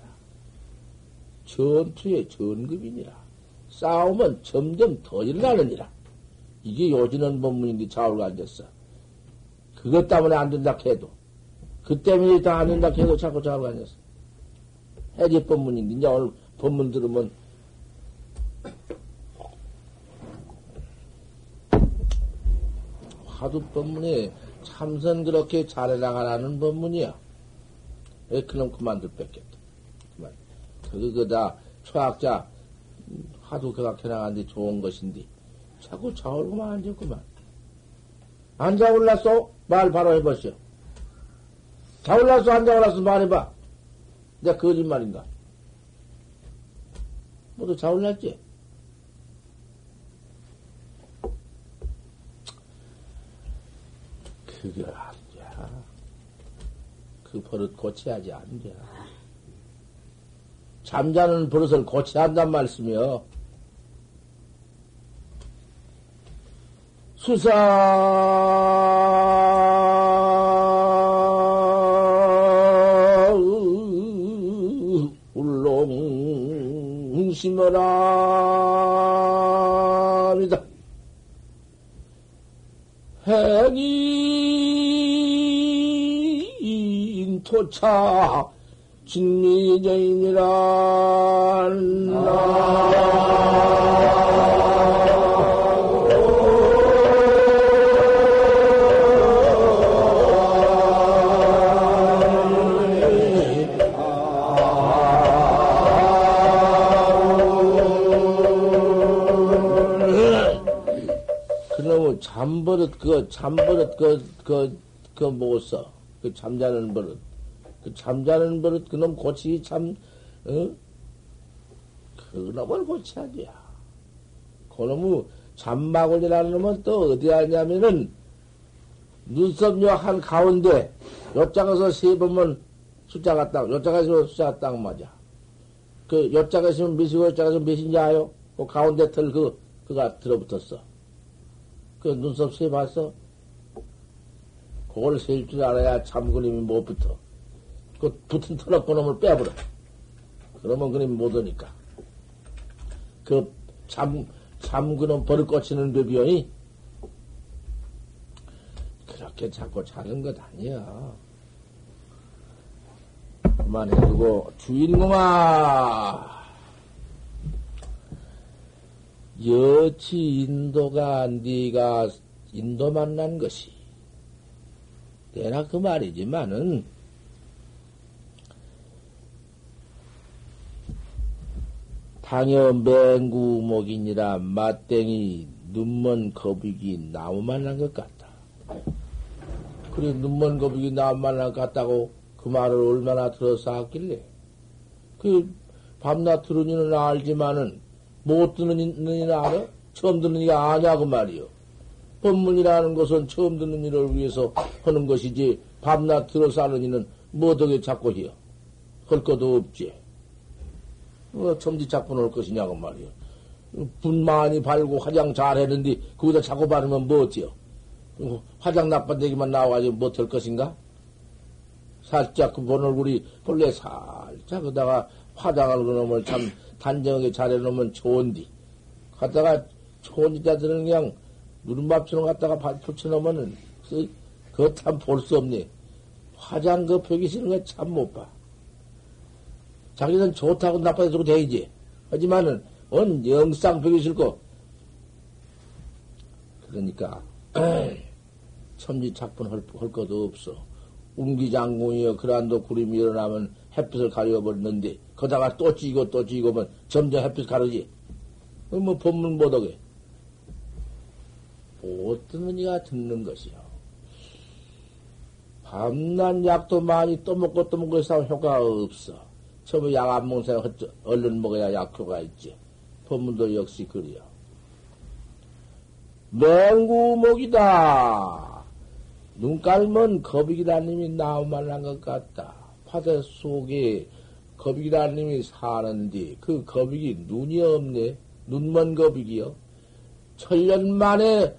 전투의 전급이니라. 싸움은 점점 더 일어나느니라. 이게 요지는 법문인데 좌우가 앉았어. 그것 때문에 안 된다 해도, 그 때문에 다 안 된다 해도 자꾸 좌우가 앉았어. 해지 법문인데, 이제 오늘 법문 들으면, 화두 법문에 참선 그렇게 잘해나가라는 법문이야. 왜 그놈 그만둘 뺏겠다. 그만. 그거다 초학자 화두 그각해 나가는데 좋은 것인데 자꾸 자올고만 앉았구만. 앉아 올랐어? 말 바로 해보시오. 자올랐어? 앉아 올랐어? 말해봐. 내가 거짓말인가? 모두 자올랐지? 그게 안 돼. 그 버릇 고쳐야지 안 돼. 잠자는 버릇을 고쳐야 한단 말씀이요. 수사 울롱 심어랍니다. 행인 토차 진미저이니라 그놈의 잠버릇, 그, 잠버릇, 그, 그, 그, 뭐 써? 그 잠자는 버릇. 그 잠자는 버릇, 그놈 고치기 참, 어? 그놈을 고쳐야 돼. 그놈의 잠마골이라는 놈은 또 어디 하냐면은, 눈썹 요 한 가운데, 요짝에서 세 번만 숫자가 딱, 요짝에서 숫자가 딱 맞아. 그, 요짝에 있으면 몇이고, 요짝에 있으면 몇인지 아요? 그 가운데 털 그, 그가 들어붙었어. 그 눈썹 세 봤어? 그걸 셀 줄 알아야 참 그림이 못 붙어. 그 붙은 털럭 그놈을 빼버려. 그러면 그림이 못 오니까. 그 참, 참 그놈 버릇 고치는 법이오니 그렇게 자꾸 자는 것 아니야. 그만해두고, 주인공아! 여치 인도가 네가 인도 만난 것이 내나 그 말이지만은 당여 맹구목이니라 맞땡이 눈먼 거북이 나무 만난 것 같다. 그래 눈먼 거북이 나무 만난 것 같다고 그 말을 얼마나 들어서 하길래 그 밤낮 들은 이는 알지만은 못 듣는 이는 알아? 처음 듣는 이가 아냐고 말이요. 법문이라는 것은 처음 듣는 이를 위해서 하는 것이지 밤낮 들어서 하는 이는 뭐덕에 자꾸 해요. 할 것도 없지. 어, 첨지착분 올 것이냐고 말이요. 분 많이 발고 화장 잘 했는데, 거기다 자꾸 바르면 뭐 어때요? 화장 나빠되기만 나와가지고 뭐될 것인가? 살짝 그 본 얼굴이 본래 살짝 그다가 화장을 그놈을 참 단정하게 잘해놓으면 좋은디. 갖다가 좋은 이자들은 그냥 누른밥처럼 갖다가 붙여놓으면은 그거 참 볼 수 없네. 화장 그 펴기 싫은 거 참 못 봐. 자기는 좋다고 나빠도 되지. 하지만은, 온 영상 펴기 싫고. 그러니까, 천지 착분 할, 할 것도 없어. 운기장군이여 그란도 구름이 일어나면 햇빛을 가려버렸는데, 거다가 또 찌고 또 찌고 면 점점 햇빛 가르지. 뭐, 법문 못 하게. 못 듣는 이가 듣는 것이요. 밤낮 약도 많이 또 먹고 또 먹고 해서 효과가 없어. 먹는 사람 얼른 먹어야 약효가 있지. 법문도 역시 그래요. 맹구목이다. 눈깔면 거북이라님이 나오말한 것 같다. 화대 속에 거북이라님이 사는데 그 거북이 눈이 없네. 눈먼 거북이요. 천년 만에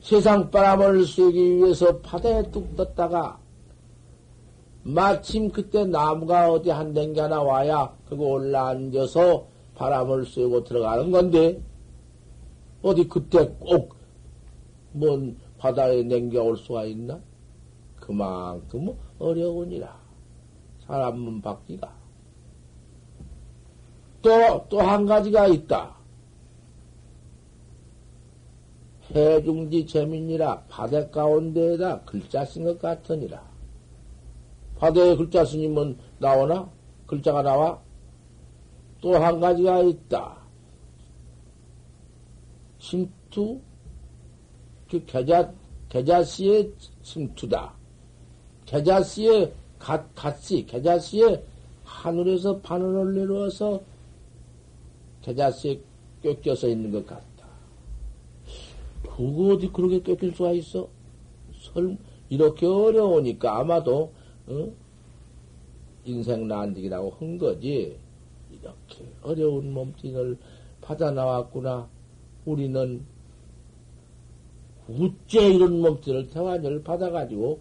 세상 바람을 쐬기 위해서 바다에 뚝 떴다가 마침 그때 나무가 어디 한 댕기 하나 와야 그거 올라앉아서 바람을 쐬고 들어가는 건데 어디 그때 꼭 뭔 바다에 냉겨올 수가 있나? 그만큼 어려우니라. 사람은 받기가. 또, 또 한 가지가 있다. 해중지 재민이라 바다 가운데에다 글자 쓴 것 같으니라. 바다에 글자 쓰니면 나오나? 글자가 나와? 또 한 가지가 있다. 침투? 그 계자, 계자씨의 침투다. 계자씨의 갓, 갓씨, 계자씨의 하늘에서 바늘을 내려와서 계자씨에 껴껴서 있는 것 같다. 그거 어디 그렇게 뺏길 수가 있어? 설, 이렇게 어려우니까 아마도, 어? 인생 난득이라고 한 거지. 이렇게 어려운 몸뚱이를 받아 나왔구나. 우리는 우째 이런 몸뚱이를 태환을 받아가지고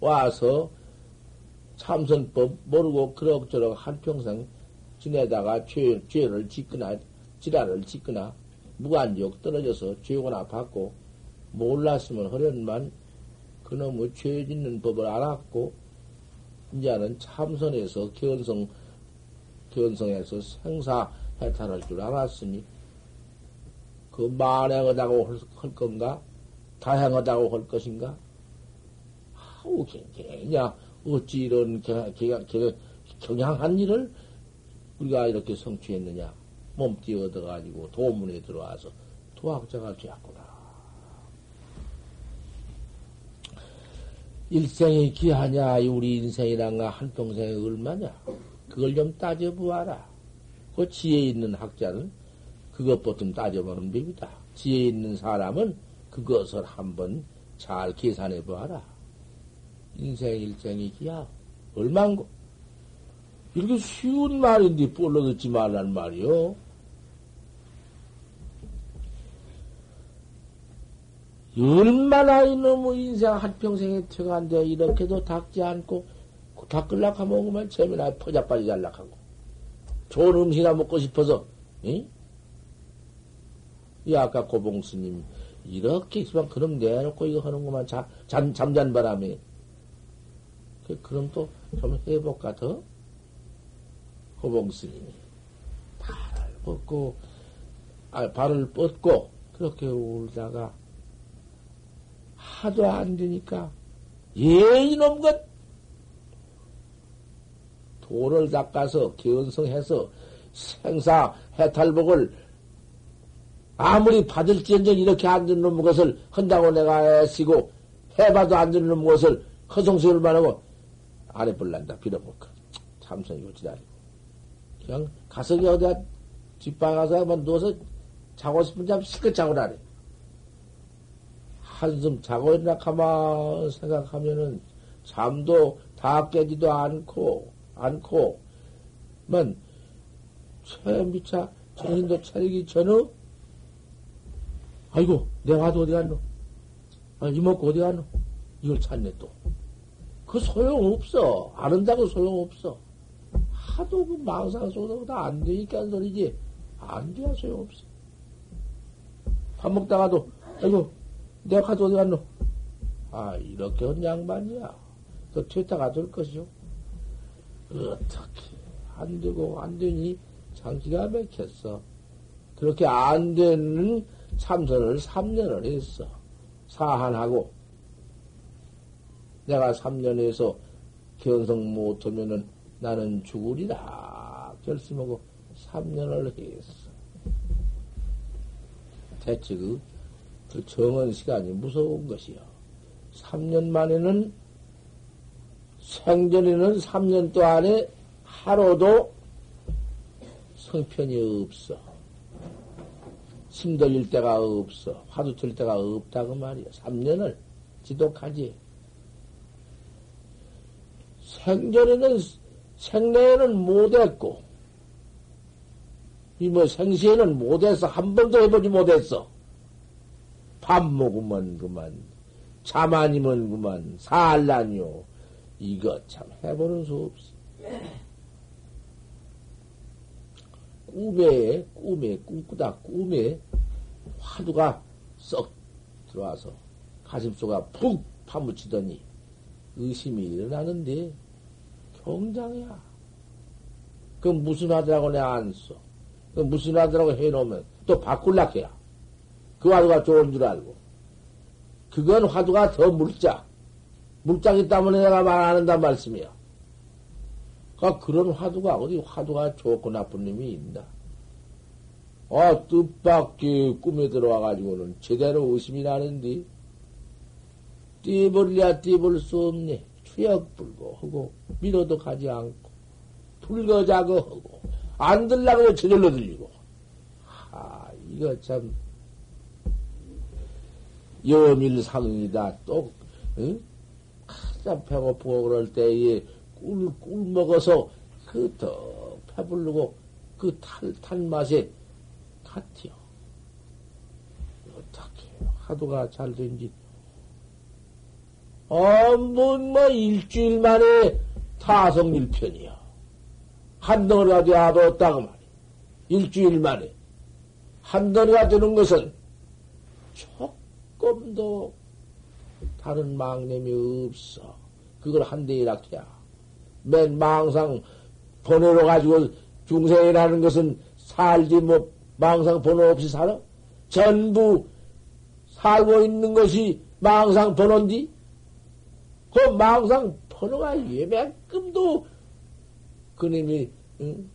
와서 참선법 모르고 그럭저럭 한평생 지내다가 죄, 죄를 짓거나 지랄을 짓거나 무관지옥 떨어져서 죄고나 받고 몰랐으면 허련만 그놈의 죄 짓는 법을 알았고 이제는 참선해서 견성 견성해서 생사 해탈할 줄 알았으니 그 만행하다고 할 건가? 다행하다고 할 것인가? 아우 굉장히냐? 어찌 이런 경향한 일을 우리가 이렇게 성취했느냐? 몸띠 얻어가지고 도문에 들어와서 도학자가 되었구나. 일생이 귀하냐, 우리 인생이란가 한평생이 얼마냐? 그걸 좀 따져보아라. 그 지혜 있는 학자는 그것부터 따져보는 법이다. 지혜 있는 사람은 그것을 한번 잘 계산해 보아라. 인생 일생이 기야. 얼만고? 이렇게 쉬운 말인데 뻘로 듣지 말란 말이요. 얼마나 이놈의 인생 한평생에 태어난데 이렇게도 닦지 않고 하면 그만 재미나 퍼자빠지 잘락하고 좋은 음식이나 먹고 싶어서 이? 이 아까 고봉 스님 이렇게 있으면 그럼 내놓고 이거 하는구만 잠, 잠, 잠잔 바람에 그, 그럼 또좀 해볼까 더? 고봉 스님이 발을 뻗고 아, 발을 뻗고 그렇게 울다가 하도 안 되니까, 예, 이놈 것! 돈을 닦아서, 견성해서, 생사, 해탈복을 아무리 받을지언정 이렇게 안 되는 놈 것을 한다고 내가 애쓰고, 해봐도 안 되는 놈 것을 허송세월만 하고, 안 해볼란다, 빌어볼까. 참선이 고치다. 그냥 가서 어디야, 뒷방 가서 한번 누워서 자고 싶은 잠 실컷 자고 나래. 한숨 자고 있나 가만 생각하면은 잠도 다 깨지도 않고, 않고, 만, 최미차 정신도 차리기 전후 아이고 내 화도 어디 갔노? 아, 이먹고 어디 갔노? 이걸 찾네 또. 그 소용 없어. 안한다고 소용 없어. 하도 그 망상 속에다 안 되니까 소리지. 안 돼야 소용 없어. 밥 먹다가도, 아이고, 내가 가도 어디 갔노? 아, 이렇게 한 양반이야. 또 퇴타가 될 것이죠. 어떻게, 안 되고, 안 되니, 장기가 맥혔어. 그렇게 안 되는 참선을 3년을 했어. 사한하고. 내가 3년에서 견성 못하면은 나는 죽으리라. 결심하고 3년을 했어. 대체 그, 그 정원 시간이 무서운 것이요. 3년 만에는 생전에는 3년 동안에 하루도 성편이 없어. 힘들릴 때가 없어. 화두 틀 때가 없다고 말이야. 3년을 지독하지. 생전에는, 생내에는 못했고, 이 뭐 생시에는 못했어. 한 번도 해보지 못했어. 밥 먹으면 그만, 잠 아니면 그만, 살라니요. 이거 참 해보는 수 없어. 꿈에, 꿈에, 꿈꾸다, 꿈에 화두가 썩 들어와서 가슴속에 푹 파묻히더니 의심이 일어나는데 경장이야. 그 무슨 화두라고 내가 안 써. 그 무슨 화두라고 해놓으면 또 바꿀락 해야. 그 화두가 좋은 줄 알고. 그건 화두가 더 물자. 물장이 때문에 내가 말 안 한단 말씀이야. 그러니까 그런 화두가 어디 화두가 좋고 나쁜 놈이 있나? 아, 뜻밖의 꿈에 들어와가지고는 제대로 의심이 나는데, 띠버리야 띠볼 수 없네. 추역불고 하고, 밀어도 가지 않고, 불거자고 하고, 안 들라고 저절로 들리고. 아, 이거 참, 여밀상이다. 또, 응? 가장 배고프고 그럴 때에 꿀, 꿀 먹어서 그더 배부르고 그 탈, 탄 맛에 같아요. 어떻게 하도가 잘 된지. 어, 뭐, 뭐, 일주일 만에 타성일편이야. 한 덩어리가 되어뒀다고 말이야. 일주일 만에. 한 덩어리가 되는 것은 조금도 다른 망념이 없어. 그걸 한 대이라 해야. 맨 망상 번호로 가지고 중생이라는 것은 살지 뭐 망상 번호 없이 살아? 전부 살고 있는 것이 망상 번호인디? 그 망상 번호가 예매금도 그님이 응?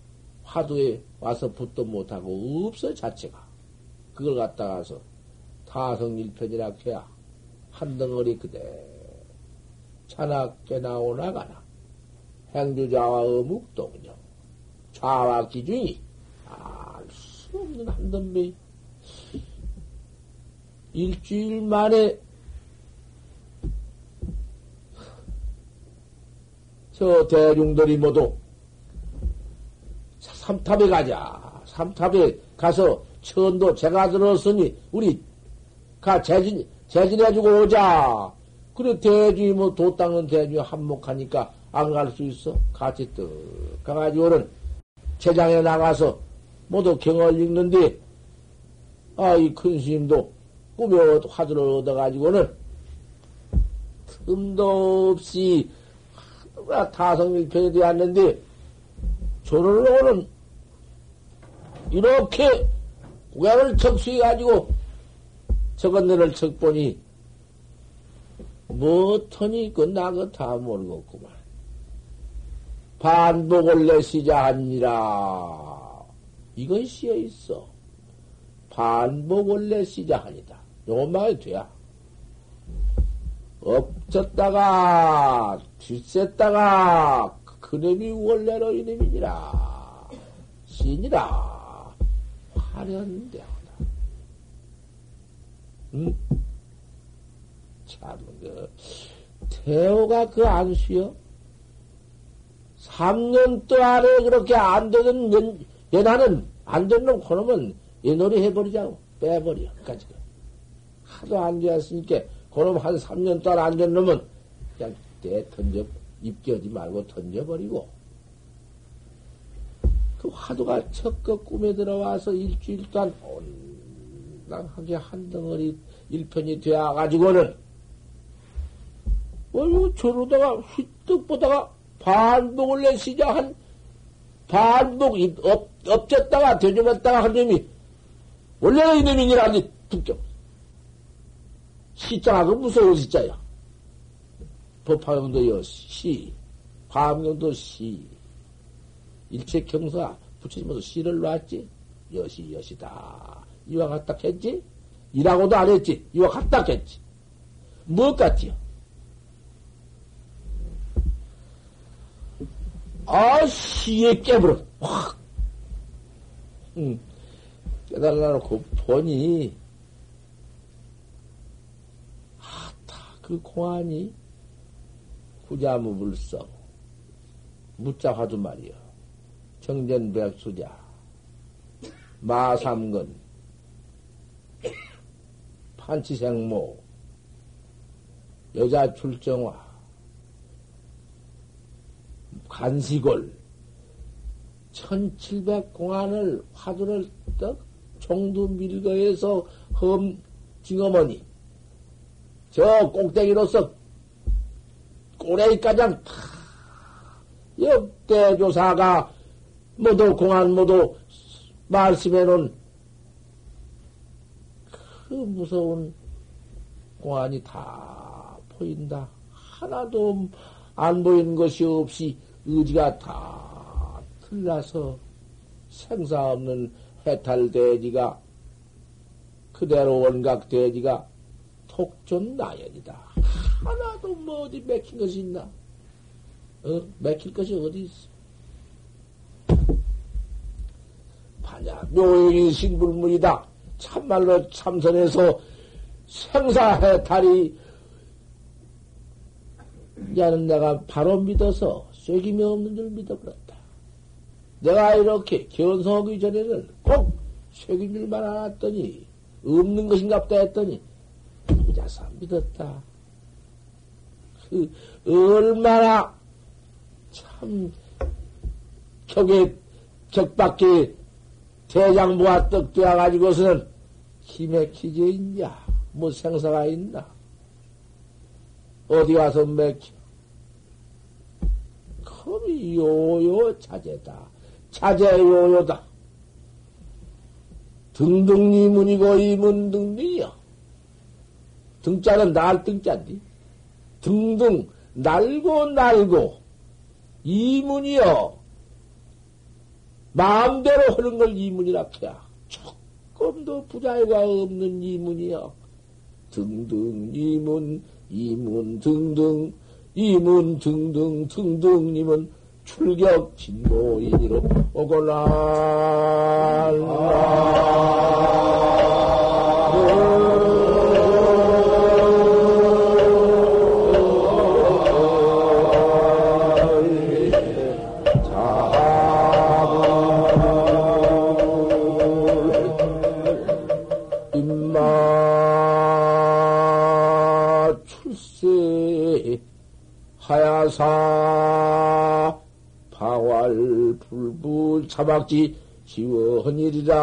화두에 와서 붙도 못하고 없어 자체가 그걸 갖다가서 타성일편이라 해야 한 덩어리 그대 차납게 나오나가나 행주자와 어묵동정 좌와 기준이 알 수 없는 한 덤비 일주일 만에 저 대중들이 모두 삼탑에 가자. 삼탑에 가서 천도 제가 들었으니 우리 가 재진 재진해주고 오자. 그래 대중이 뭐도 닦는 대중이 한몫하니까 안 갈 수 있어. 같이 떡 가가지고는 제장에 나가서 모두 경을 읽는데 아 이 큰 스님도 꿈에 화두를 얻어가지고는 틈도 없이 타성일편이 되었는데 저를 이렇게 고향을 척수해 가지고 저것들을 척 보니 뭐터니 그나그 다 모르겠구만. 반복을 내시자 하니라. 이건 시에 있어. 반복을 내시자 하니다. 요것만 돼야. 엎쳤다가, 뒤셌다가, 그놈이 원래로 이놈이니라. 신이라. 화련대하다. 응? 참, 그, 태호가 그 안수요? 3년 동안에 그렇게 안 되던 년, 얘 나는 안된 놈, 그놈은 얘 놀이 해버리자고. 빼버려. 까지. 하도 안 되었으니까, 그놈 한 3년 동안 안 된 놈은 그냥 대 던져, 입겨지 말고 던져버리고. 그 화두가 척껏 꿈에 들어와서 일주일 동안 온 당하게 한 덩어리 일편이 되어가지고는, 어휴, 저러다가 휘떡 보다가 반복을 내시자 한, 반복, 업, 엎졌다가 되짚었다가 한 놈이, 원래는 이놈이 니라니, 툭 시자가 그 무서운 시자야. 법화경도 여, 시, 화엄경도 시, 일체 경사 붙이면서 시를 놨지? 여시, 여시다. 이와 같다 했지? 이라고도 안 했지? 이와 같다 했지? 무엇 같지요? 아, 시에 깨버려. 확. 응. 깨달아 놓고 보니, 아따, 그 공안이 후자무불성, 무자화두 말이여. 정전백수자, 마삼근, 판치생모, 여자 출정화, 간시골, 1700 공안을, 화두를 떡, 종두 밀거에서 험, 징어머니, 저 꼭대기로서 꼬레이가장 다, 역대 조사가 모두 공안 모두 말씀해 놓은 그 무서운 공안이 다 보인다. 하나도 안 보이는 것이 없이 의지가 다 틀려서 생사 없는 해탈대지가 그대로 원각대지가 톡존나연이다. 하나도 뭐 어디 맥힌 것이 있나? 어? 맥힐 것이 어디 있어? 반야 묘인 신불문이다. 참말로 참선해서 생사해탈이 야는 내가 바로 믿어서 쐐김이 없는 줄 믿어버렸다. 내가 이렇게 견성하기 전에는 꼭 쐐긴 줄만 알았더니 없는 것인갑다 했더니 부자사 믿었다. 그 얼마나 참 격에 격밖에 대장부가 떡 되어가지고서는 키져 있냐? 뭐 생사가 있나? 어디 가서 맥혀? 컵이 요요 자제다. 자제 요요다. 등등 이 문이고 이문 등등이요. 등자는 날 등자인데. 등등 날고 날고 이문이요. 마음대로 하는 걸 이문이라 해야. 조금도 부자유가 없는 이문이요. 등등 이문 이문 등등 이문 등등 등등님은 출격 진보인으로 오거라. 야사 방활 불불 차박지 지원이리라.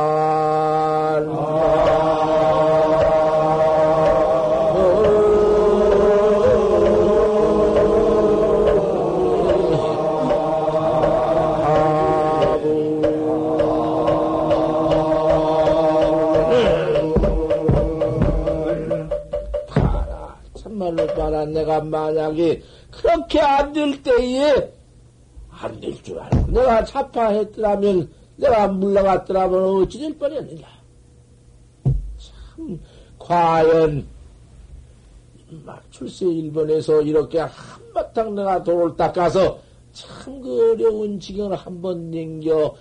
봐라 내가 만약에 그렇게 안 될 때에 안 될 줄 알고 내가 차파했더라면 내가 물러갔더라면 어찌 될 뻔했느냐. 참 과연 출세 일본에서 이렇게 한바탕 내가 돌을 닦아서 참 그 어려운 지경을 한번 냉겨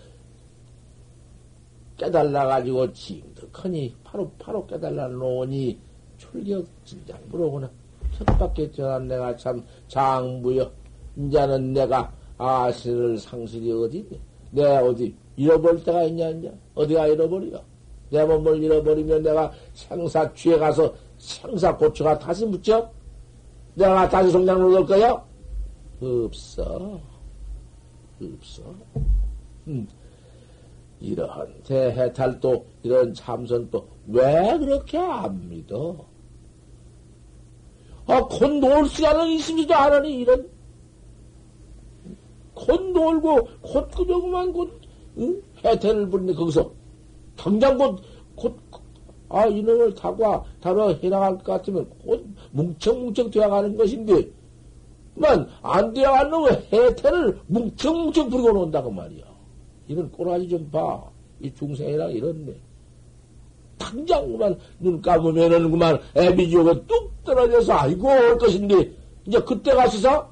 깨달아가지고 징득하니 바로 바로 깨달아 놓으니 출격 진작 물어보나 척밖에 전한 내가 참 장부여. 이제는 내가 아신을 상실이 어디, 내 어디, 잃어버릴 때가 있냐, 이제? 어디가 잃어버려? 내 몸을 잃어버리면 내가 생사 취해 가서 생사 고추가 다시 묻죠? 내가 다시 성장을 얻을 거야? 없어. 없어. 음. 이러한 대해탈도, 이런 참선도 왜 그렇게 안 믿어? 아, 곧 놀 시간은 있으지도 않으니, 이런. 곧 놀고, 곧 그저구만, 곧, 응? 해태를 부르는데, 거기서. 당장 곧, 곧, 아, 이놈을 다과, 다뤄 해나갈 것 같으면 곧 뭉청뭉청 되어가는 것인데, 그만, 안 되어간 놈의 해태를 뭉청뭉청 부리고 논다고 말이야. 이런 꼬라지 좀 봐. 이 중생이랑 이렇네. 당장 그만 눈 감으면은 그만 애비 지옥에 뚝 떨어져서 아이고 올 것인데 이제 그때 가서서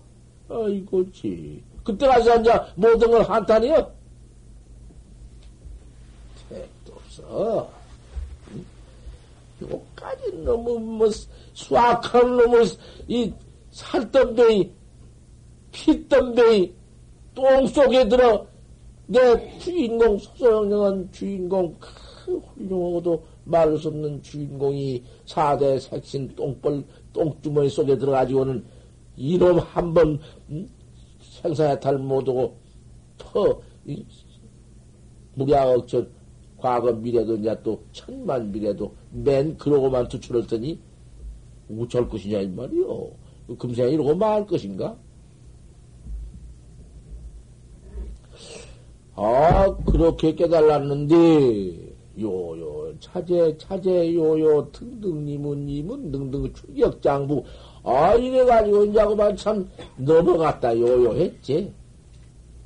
아이고지 그때 가서 이제 모든 걸 한탄이요. 택도 없어. 요까지 너무 뭐 수악한 놈의 이 살덤뱅이 피덤뱅이 똥 속에 들어 내 주인공 소소영령한 주인공 그 훌륭하고도 말할 수 없는 주인공이 사대 색신 똥벌 똥주머니 속에 들어가지고는 이놈 한번 음? 생사해탈 못하고 터 무량억천 과거 미래도 이제 또 천만 미래도 맨 그러고만 투출했더니 우쩔 것이냐 이 말이요. 금생에 이러고 말 것인가? 아 그렇게 깨달았는데 요요 차제 차제 요요 등등님은 님은 등등 출격장부 아 이래가지고 이제 그만 참 넘어갔다 요요 했지.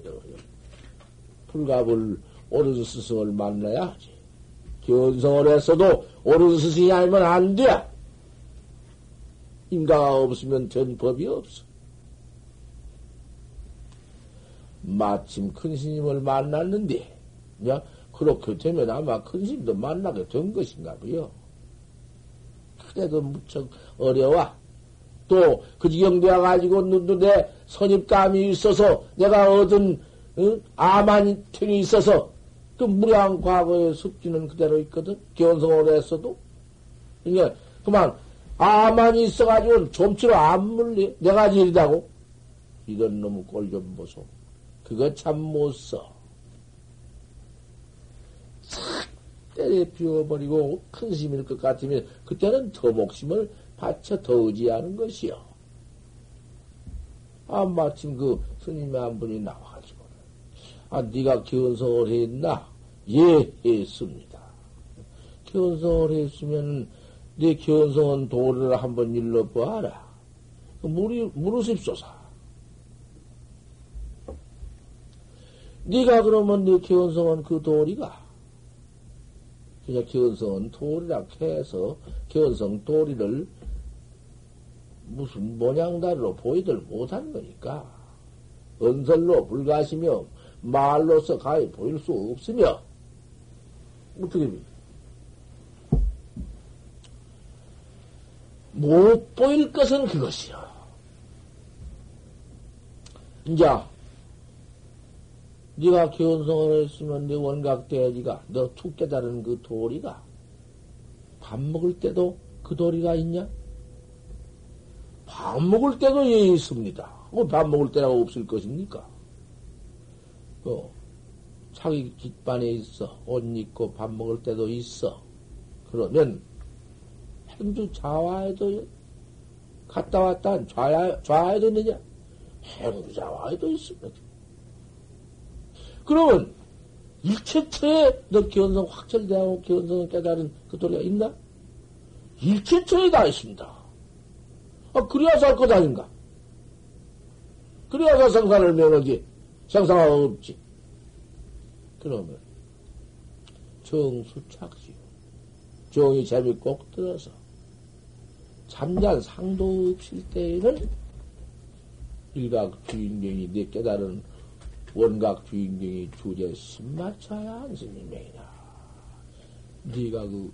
요요. 불갑을 옳은 스승을 만나야지. 견성을 했어도 옳은 스승이 아니면 안 돼. 인가가 없으면 전 법이 없어. 마침 큰 스님을 만났는데, 야, 그렇게 되면 아마 큰 스님도 만나게 된 것인가 보요. 그래도 무척 어려워. 또, 그 지경 되어 가지고, 눈눈에 선입감이 있어서, 내가 얻은, 응? 아만탱이 있어서, 그 무량 과거의 습지는 그대로 있거든. 견성을 했어도. 그러니까 그만 아만이 있어가지고 좀치로 안 물리. 내가 지리다고. 이런 놈의 꼴좀 보소. 그거 참 못 써. 때려 비워버리고 큰 심일 것 같으면 그때는 더 목심을 바쳐 더 의지하는 것이요. 아, 마침 그 스님의 한 분이 나와가지고. 아, 네가 견성을 했나? 예, 했습니다. 견성을 했으면 네 견성은 도를 한번 일러보아라. 물이, 물으십소서. 네가 그러면 네 견성은 그 도리가 그냥 견성은 도리라 해서 견성 도리를 무슨 모양다리로 보이들 못한 거니까 언설로 불가시며 말로서 가히 보일 수 없으며 어떻게 못 보일 것은 그것이요. 이제 네가 견성을 했으면 네 원각대지가 너툭 깨달은 그 도리가 밥 먹을 때도 그 도리가 있냐? 밥 먹을 때도 예 있습니다. 뭐밥 먹을 때가 없을 것입니까? 어. 자기 깃반에 있어. 옷 입고 밥 먹을 때도 있어. 그러면 행주 자와에도 갔다 왔다 좌야, 좌에도 있느냐? 행주 자와에도 있습니다. 그러면 일체처에 너 견성 확철대하고 견성을 깨달은 그 도리가 있나? 일체처에 다 있습니다. 아, 그래야서 할것 아닌가? 그래야서 생산을 면하지. 생사가 없지. 그러면 정수착지요. 정이 재미 꼭 들어서 잠잔 상도 없을 때에는 일각 주인경이 내 깨달은 원각 주인경이 주제 신마차야 안스님이나 네가 그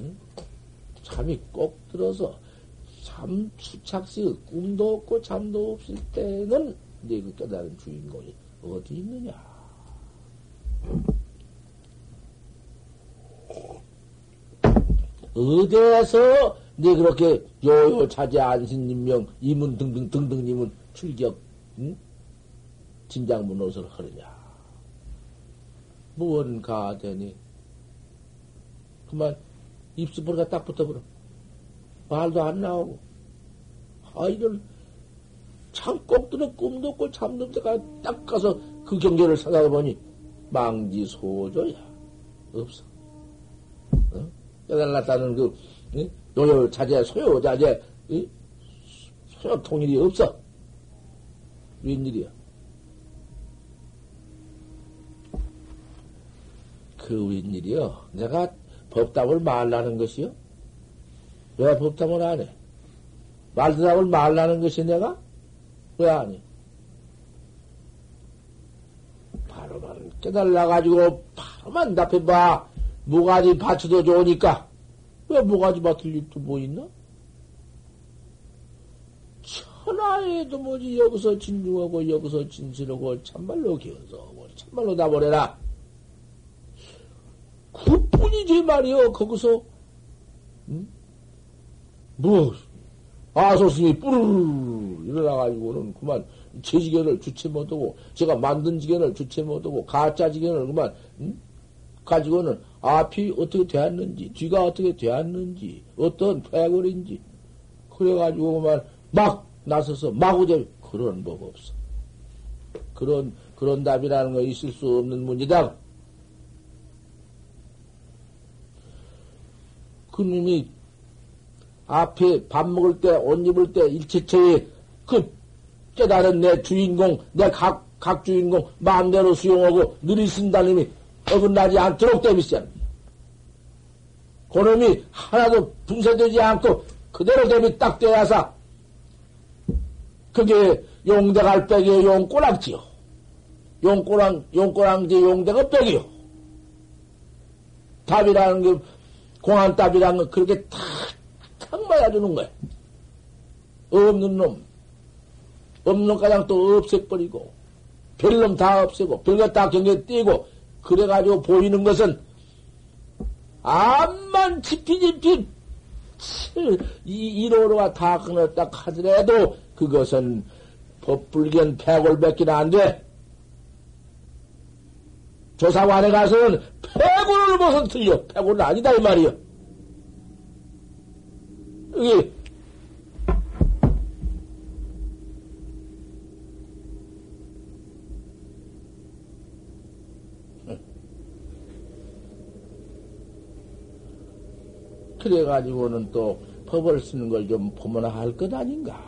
응? 잠이 꼭 들어서 잠 수착시 꿈도 없고 잠도 없을 때는 네 그 깨달은 주인공이 어디 있느냐? 어디에서 네 그렇게 요요 차지 안신님명 이문 등등 등등님은 출격 응? 진장문 옷을 하느냐. 무언가 되니? 그만 입수부리가 딱 붙어버려. 말도 안 나오고. 아 이런 참꼭 들어 꿈도 없고 잠도 없다가 딱 가서 그 경계를 생각해 보니 망지 소조야. 없어. 어? 깨달았다는 그 노열 자제, 소요 자제, 소요 통일이 없어. 웬일이야? 그 웬일이요? 내가 법답을 말라는 것이요? 왜 법답을 안 해? 말대답을 말라는 것이 내가? 왜 안 해? 바로만 깨달아가지고 바로만 답해봐. 무가지 받쳐도 좋으니까. 왜 모가지 맡을 일도 뭐 있나? 천하에도 뭐지 여기서 진중하고 여기서 진실하고 참말로 기어서고 참말로 나버려라. 그 뿐이지 말이여 거기서 응? 뭐 아소스이 뿌르르 일어나가지고는 그만 제 지견을 주체 못하고 제가 만든 지견을 주체 못하고 가짜 지견을 그만 응? 가지고는 앞이 어떻게 되었는지, 뒤가 어떻게 되었는지, 어떤 패거인지, 그래가지고 막 나서서 마구제 그런 법 없어. 그런, 그런 답이라는 거 있을 수 없는 문제다. 그님이 앞에 밥 먹을 때, 옷 입을 때, 일체처에 그 깨달은 내 주인공, 내 각, 각 주인공 마음대로 수용하고 느리 쓴다님이 어긋나지 않도록 대비시한. 그놈이 하나도 분쇄되지 않고 그대로 대비 딱 되어서 그게 용대갈 백이요 용꼬랑지요. 용꼬랑, 용꼬랑지 용대가 백이요. 답이라는 게, 공안 답이라는 건 그렇게 탁, 탁 맞아주는 거야. 없는 놈, 없는 놈 가장 또 없애버리고, 별놈 다 없애고, 별거 다 경계 띄고, 그래가지고 보이는 것은 암만 지피지피 이 1호로가 다 끊었다 하더라도 그것은 법불견 패골밖에 안 돼. 조사관에 가서는 패 골을 벗은 틀려. 패골은 아니다 이 말이요. 여기 그래가지고는 또 법을 쓰는 걸 좀 보면 할 것 아닌가.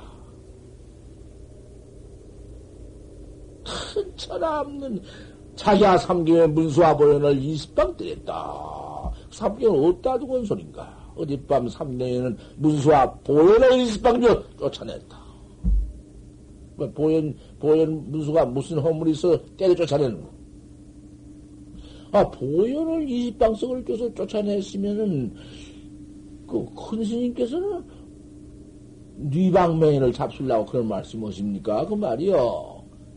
큰 천하 없는 자기야 삼경의 문수와 보현을 이십방 때렸다. 삼경은 어디다 두고 온 소린가? 어젯밤 삼경에는 문수와 보현을 이십방 쫓아냈다. 뭐 보현, 보현 문수가 무슨 허물이 있어 때려 쫓아내는 거. 아, 보현을 이십방석을 줘서 쫓아냈으면은 그 큰 스님께서는 뉘방맹인을 잡수려고 그런 말씀하십니까? 그 말이요.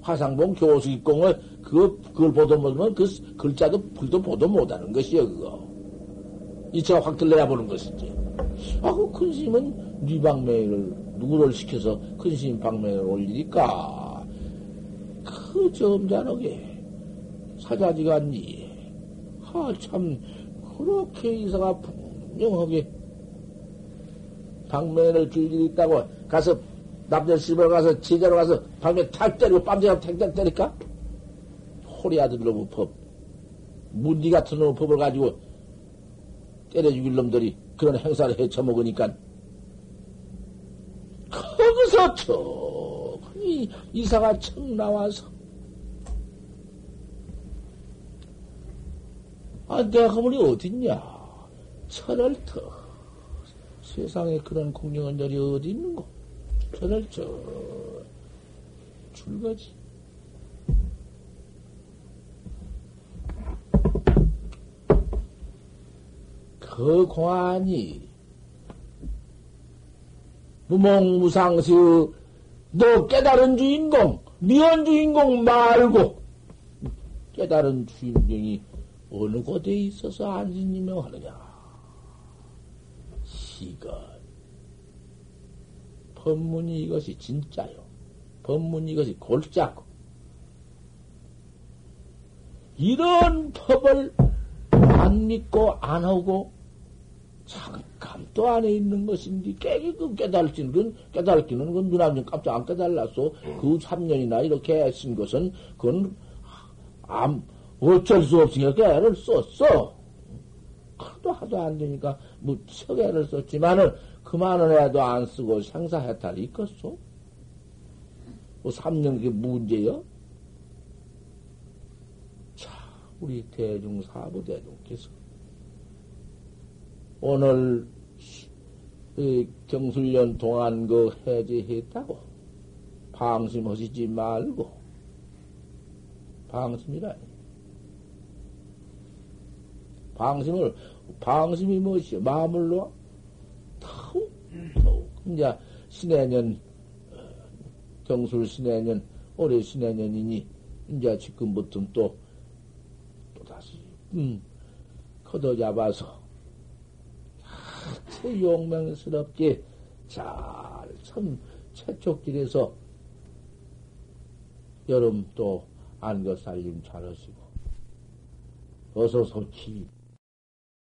화상봉 교수 입공을 그거 그걸 보도 못하면 그 글자도 불도 보도 못하는 것이요 그거. 이차가 확 들려야 보는 것이지. 아그 큰 스님은 뉘방맹인을 누구를 시켜서 큰 스님 방맹을 올리니까 그 점잖하게 사자지간니 하참 그렇게 이사가 분명하게 일이 있다고 가서 남자 집으로 가서 제자로 가서 방면 탁 때리고 빰지가 탁탁 때릴까? 호리 아들 놈의 법. 문디 같은 놈의 법을 가지고 때려 죽일 놈들이 그런 행사를 해 처먹으니까 거기서 척 이 이사가 척 나와서 아 내가 그물이 어딨냐 철을 터 세상에 그런 공경원들이 어디 있는고? 저를 저, 줄거지. 그 공안이 무몽무상시 너 깨달은 주인공, 미연 주인공 말고 깨달은 주인공이 어느 곳에 있어서 안신이명하느냐? 시가 법문이 이것이 진짜요. 법문이 이것이 골짜고. 이런 법을 안 믿고 안 하고 잠깐도 안에 있는 것인데 깨기 그 깨달지는 건 깨달기는 건 눈앞에 깜짝 안 깨달았어. 그 3년이나 이렇게 애쓴 것은 그건 암 어쩔 수 없으니까 깨를 썼어. 하도 하도 안 되니까 뭐 서개를 썼지만은 그만은 애도 안 쓰고 생사해탈이 있겠소? 뭐 3년 그게 문제요? 자, 우리 대중 사부 대중께서. 오늘 경술년 동안 그 해제했다고. 방심하시지 말고. 방심이라니. 방심을 방심이 무엇이요 마음을 놓아 더욱 더욱. 이제 신해년 경술 신해년 올해 신해년이니 이제 지금부터 또 또 다시 음 커더 잡아서 아주 용맹스럽게 잘 참 채촉길에서 여름 또 안거 살림 잘하시고 어서 속히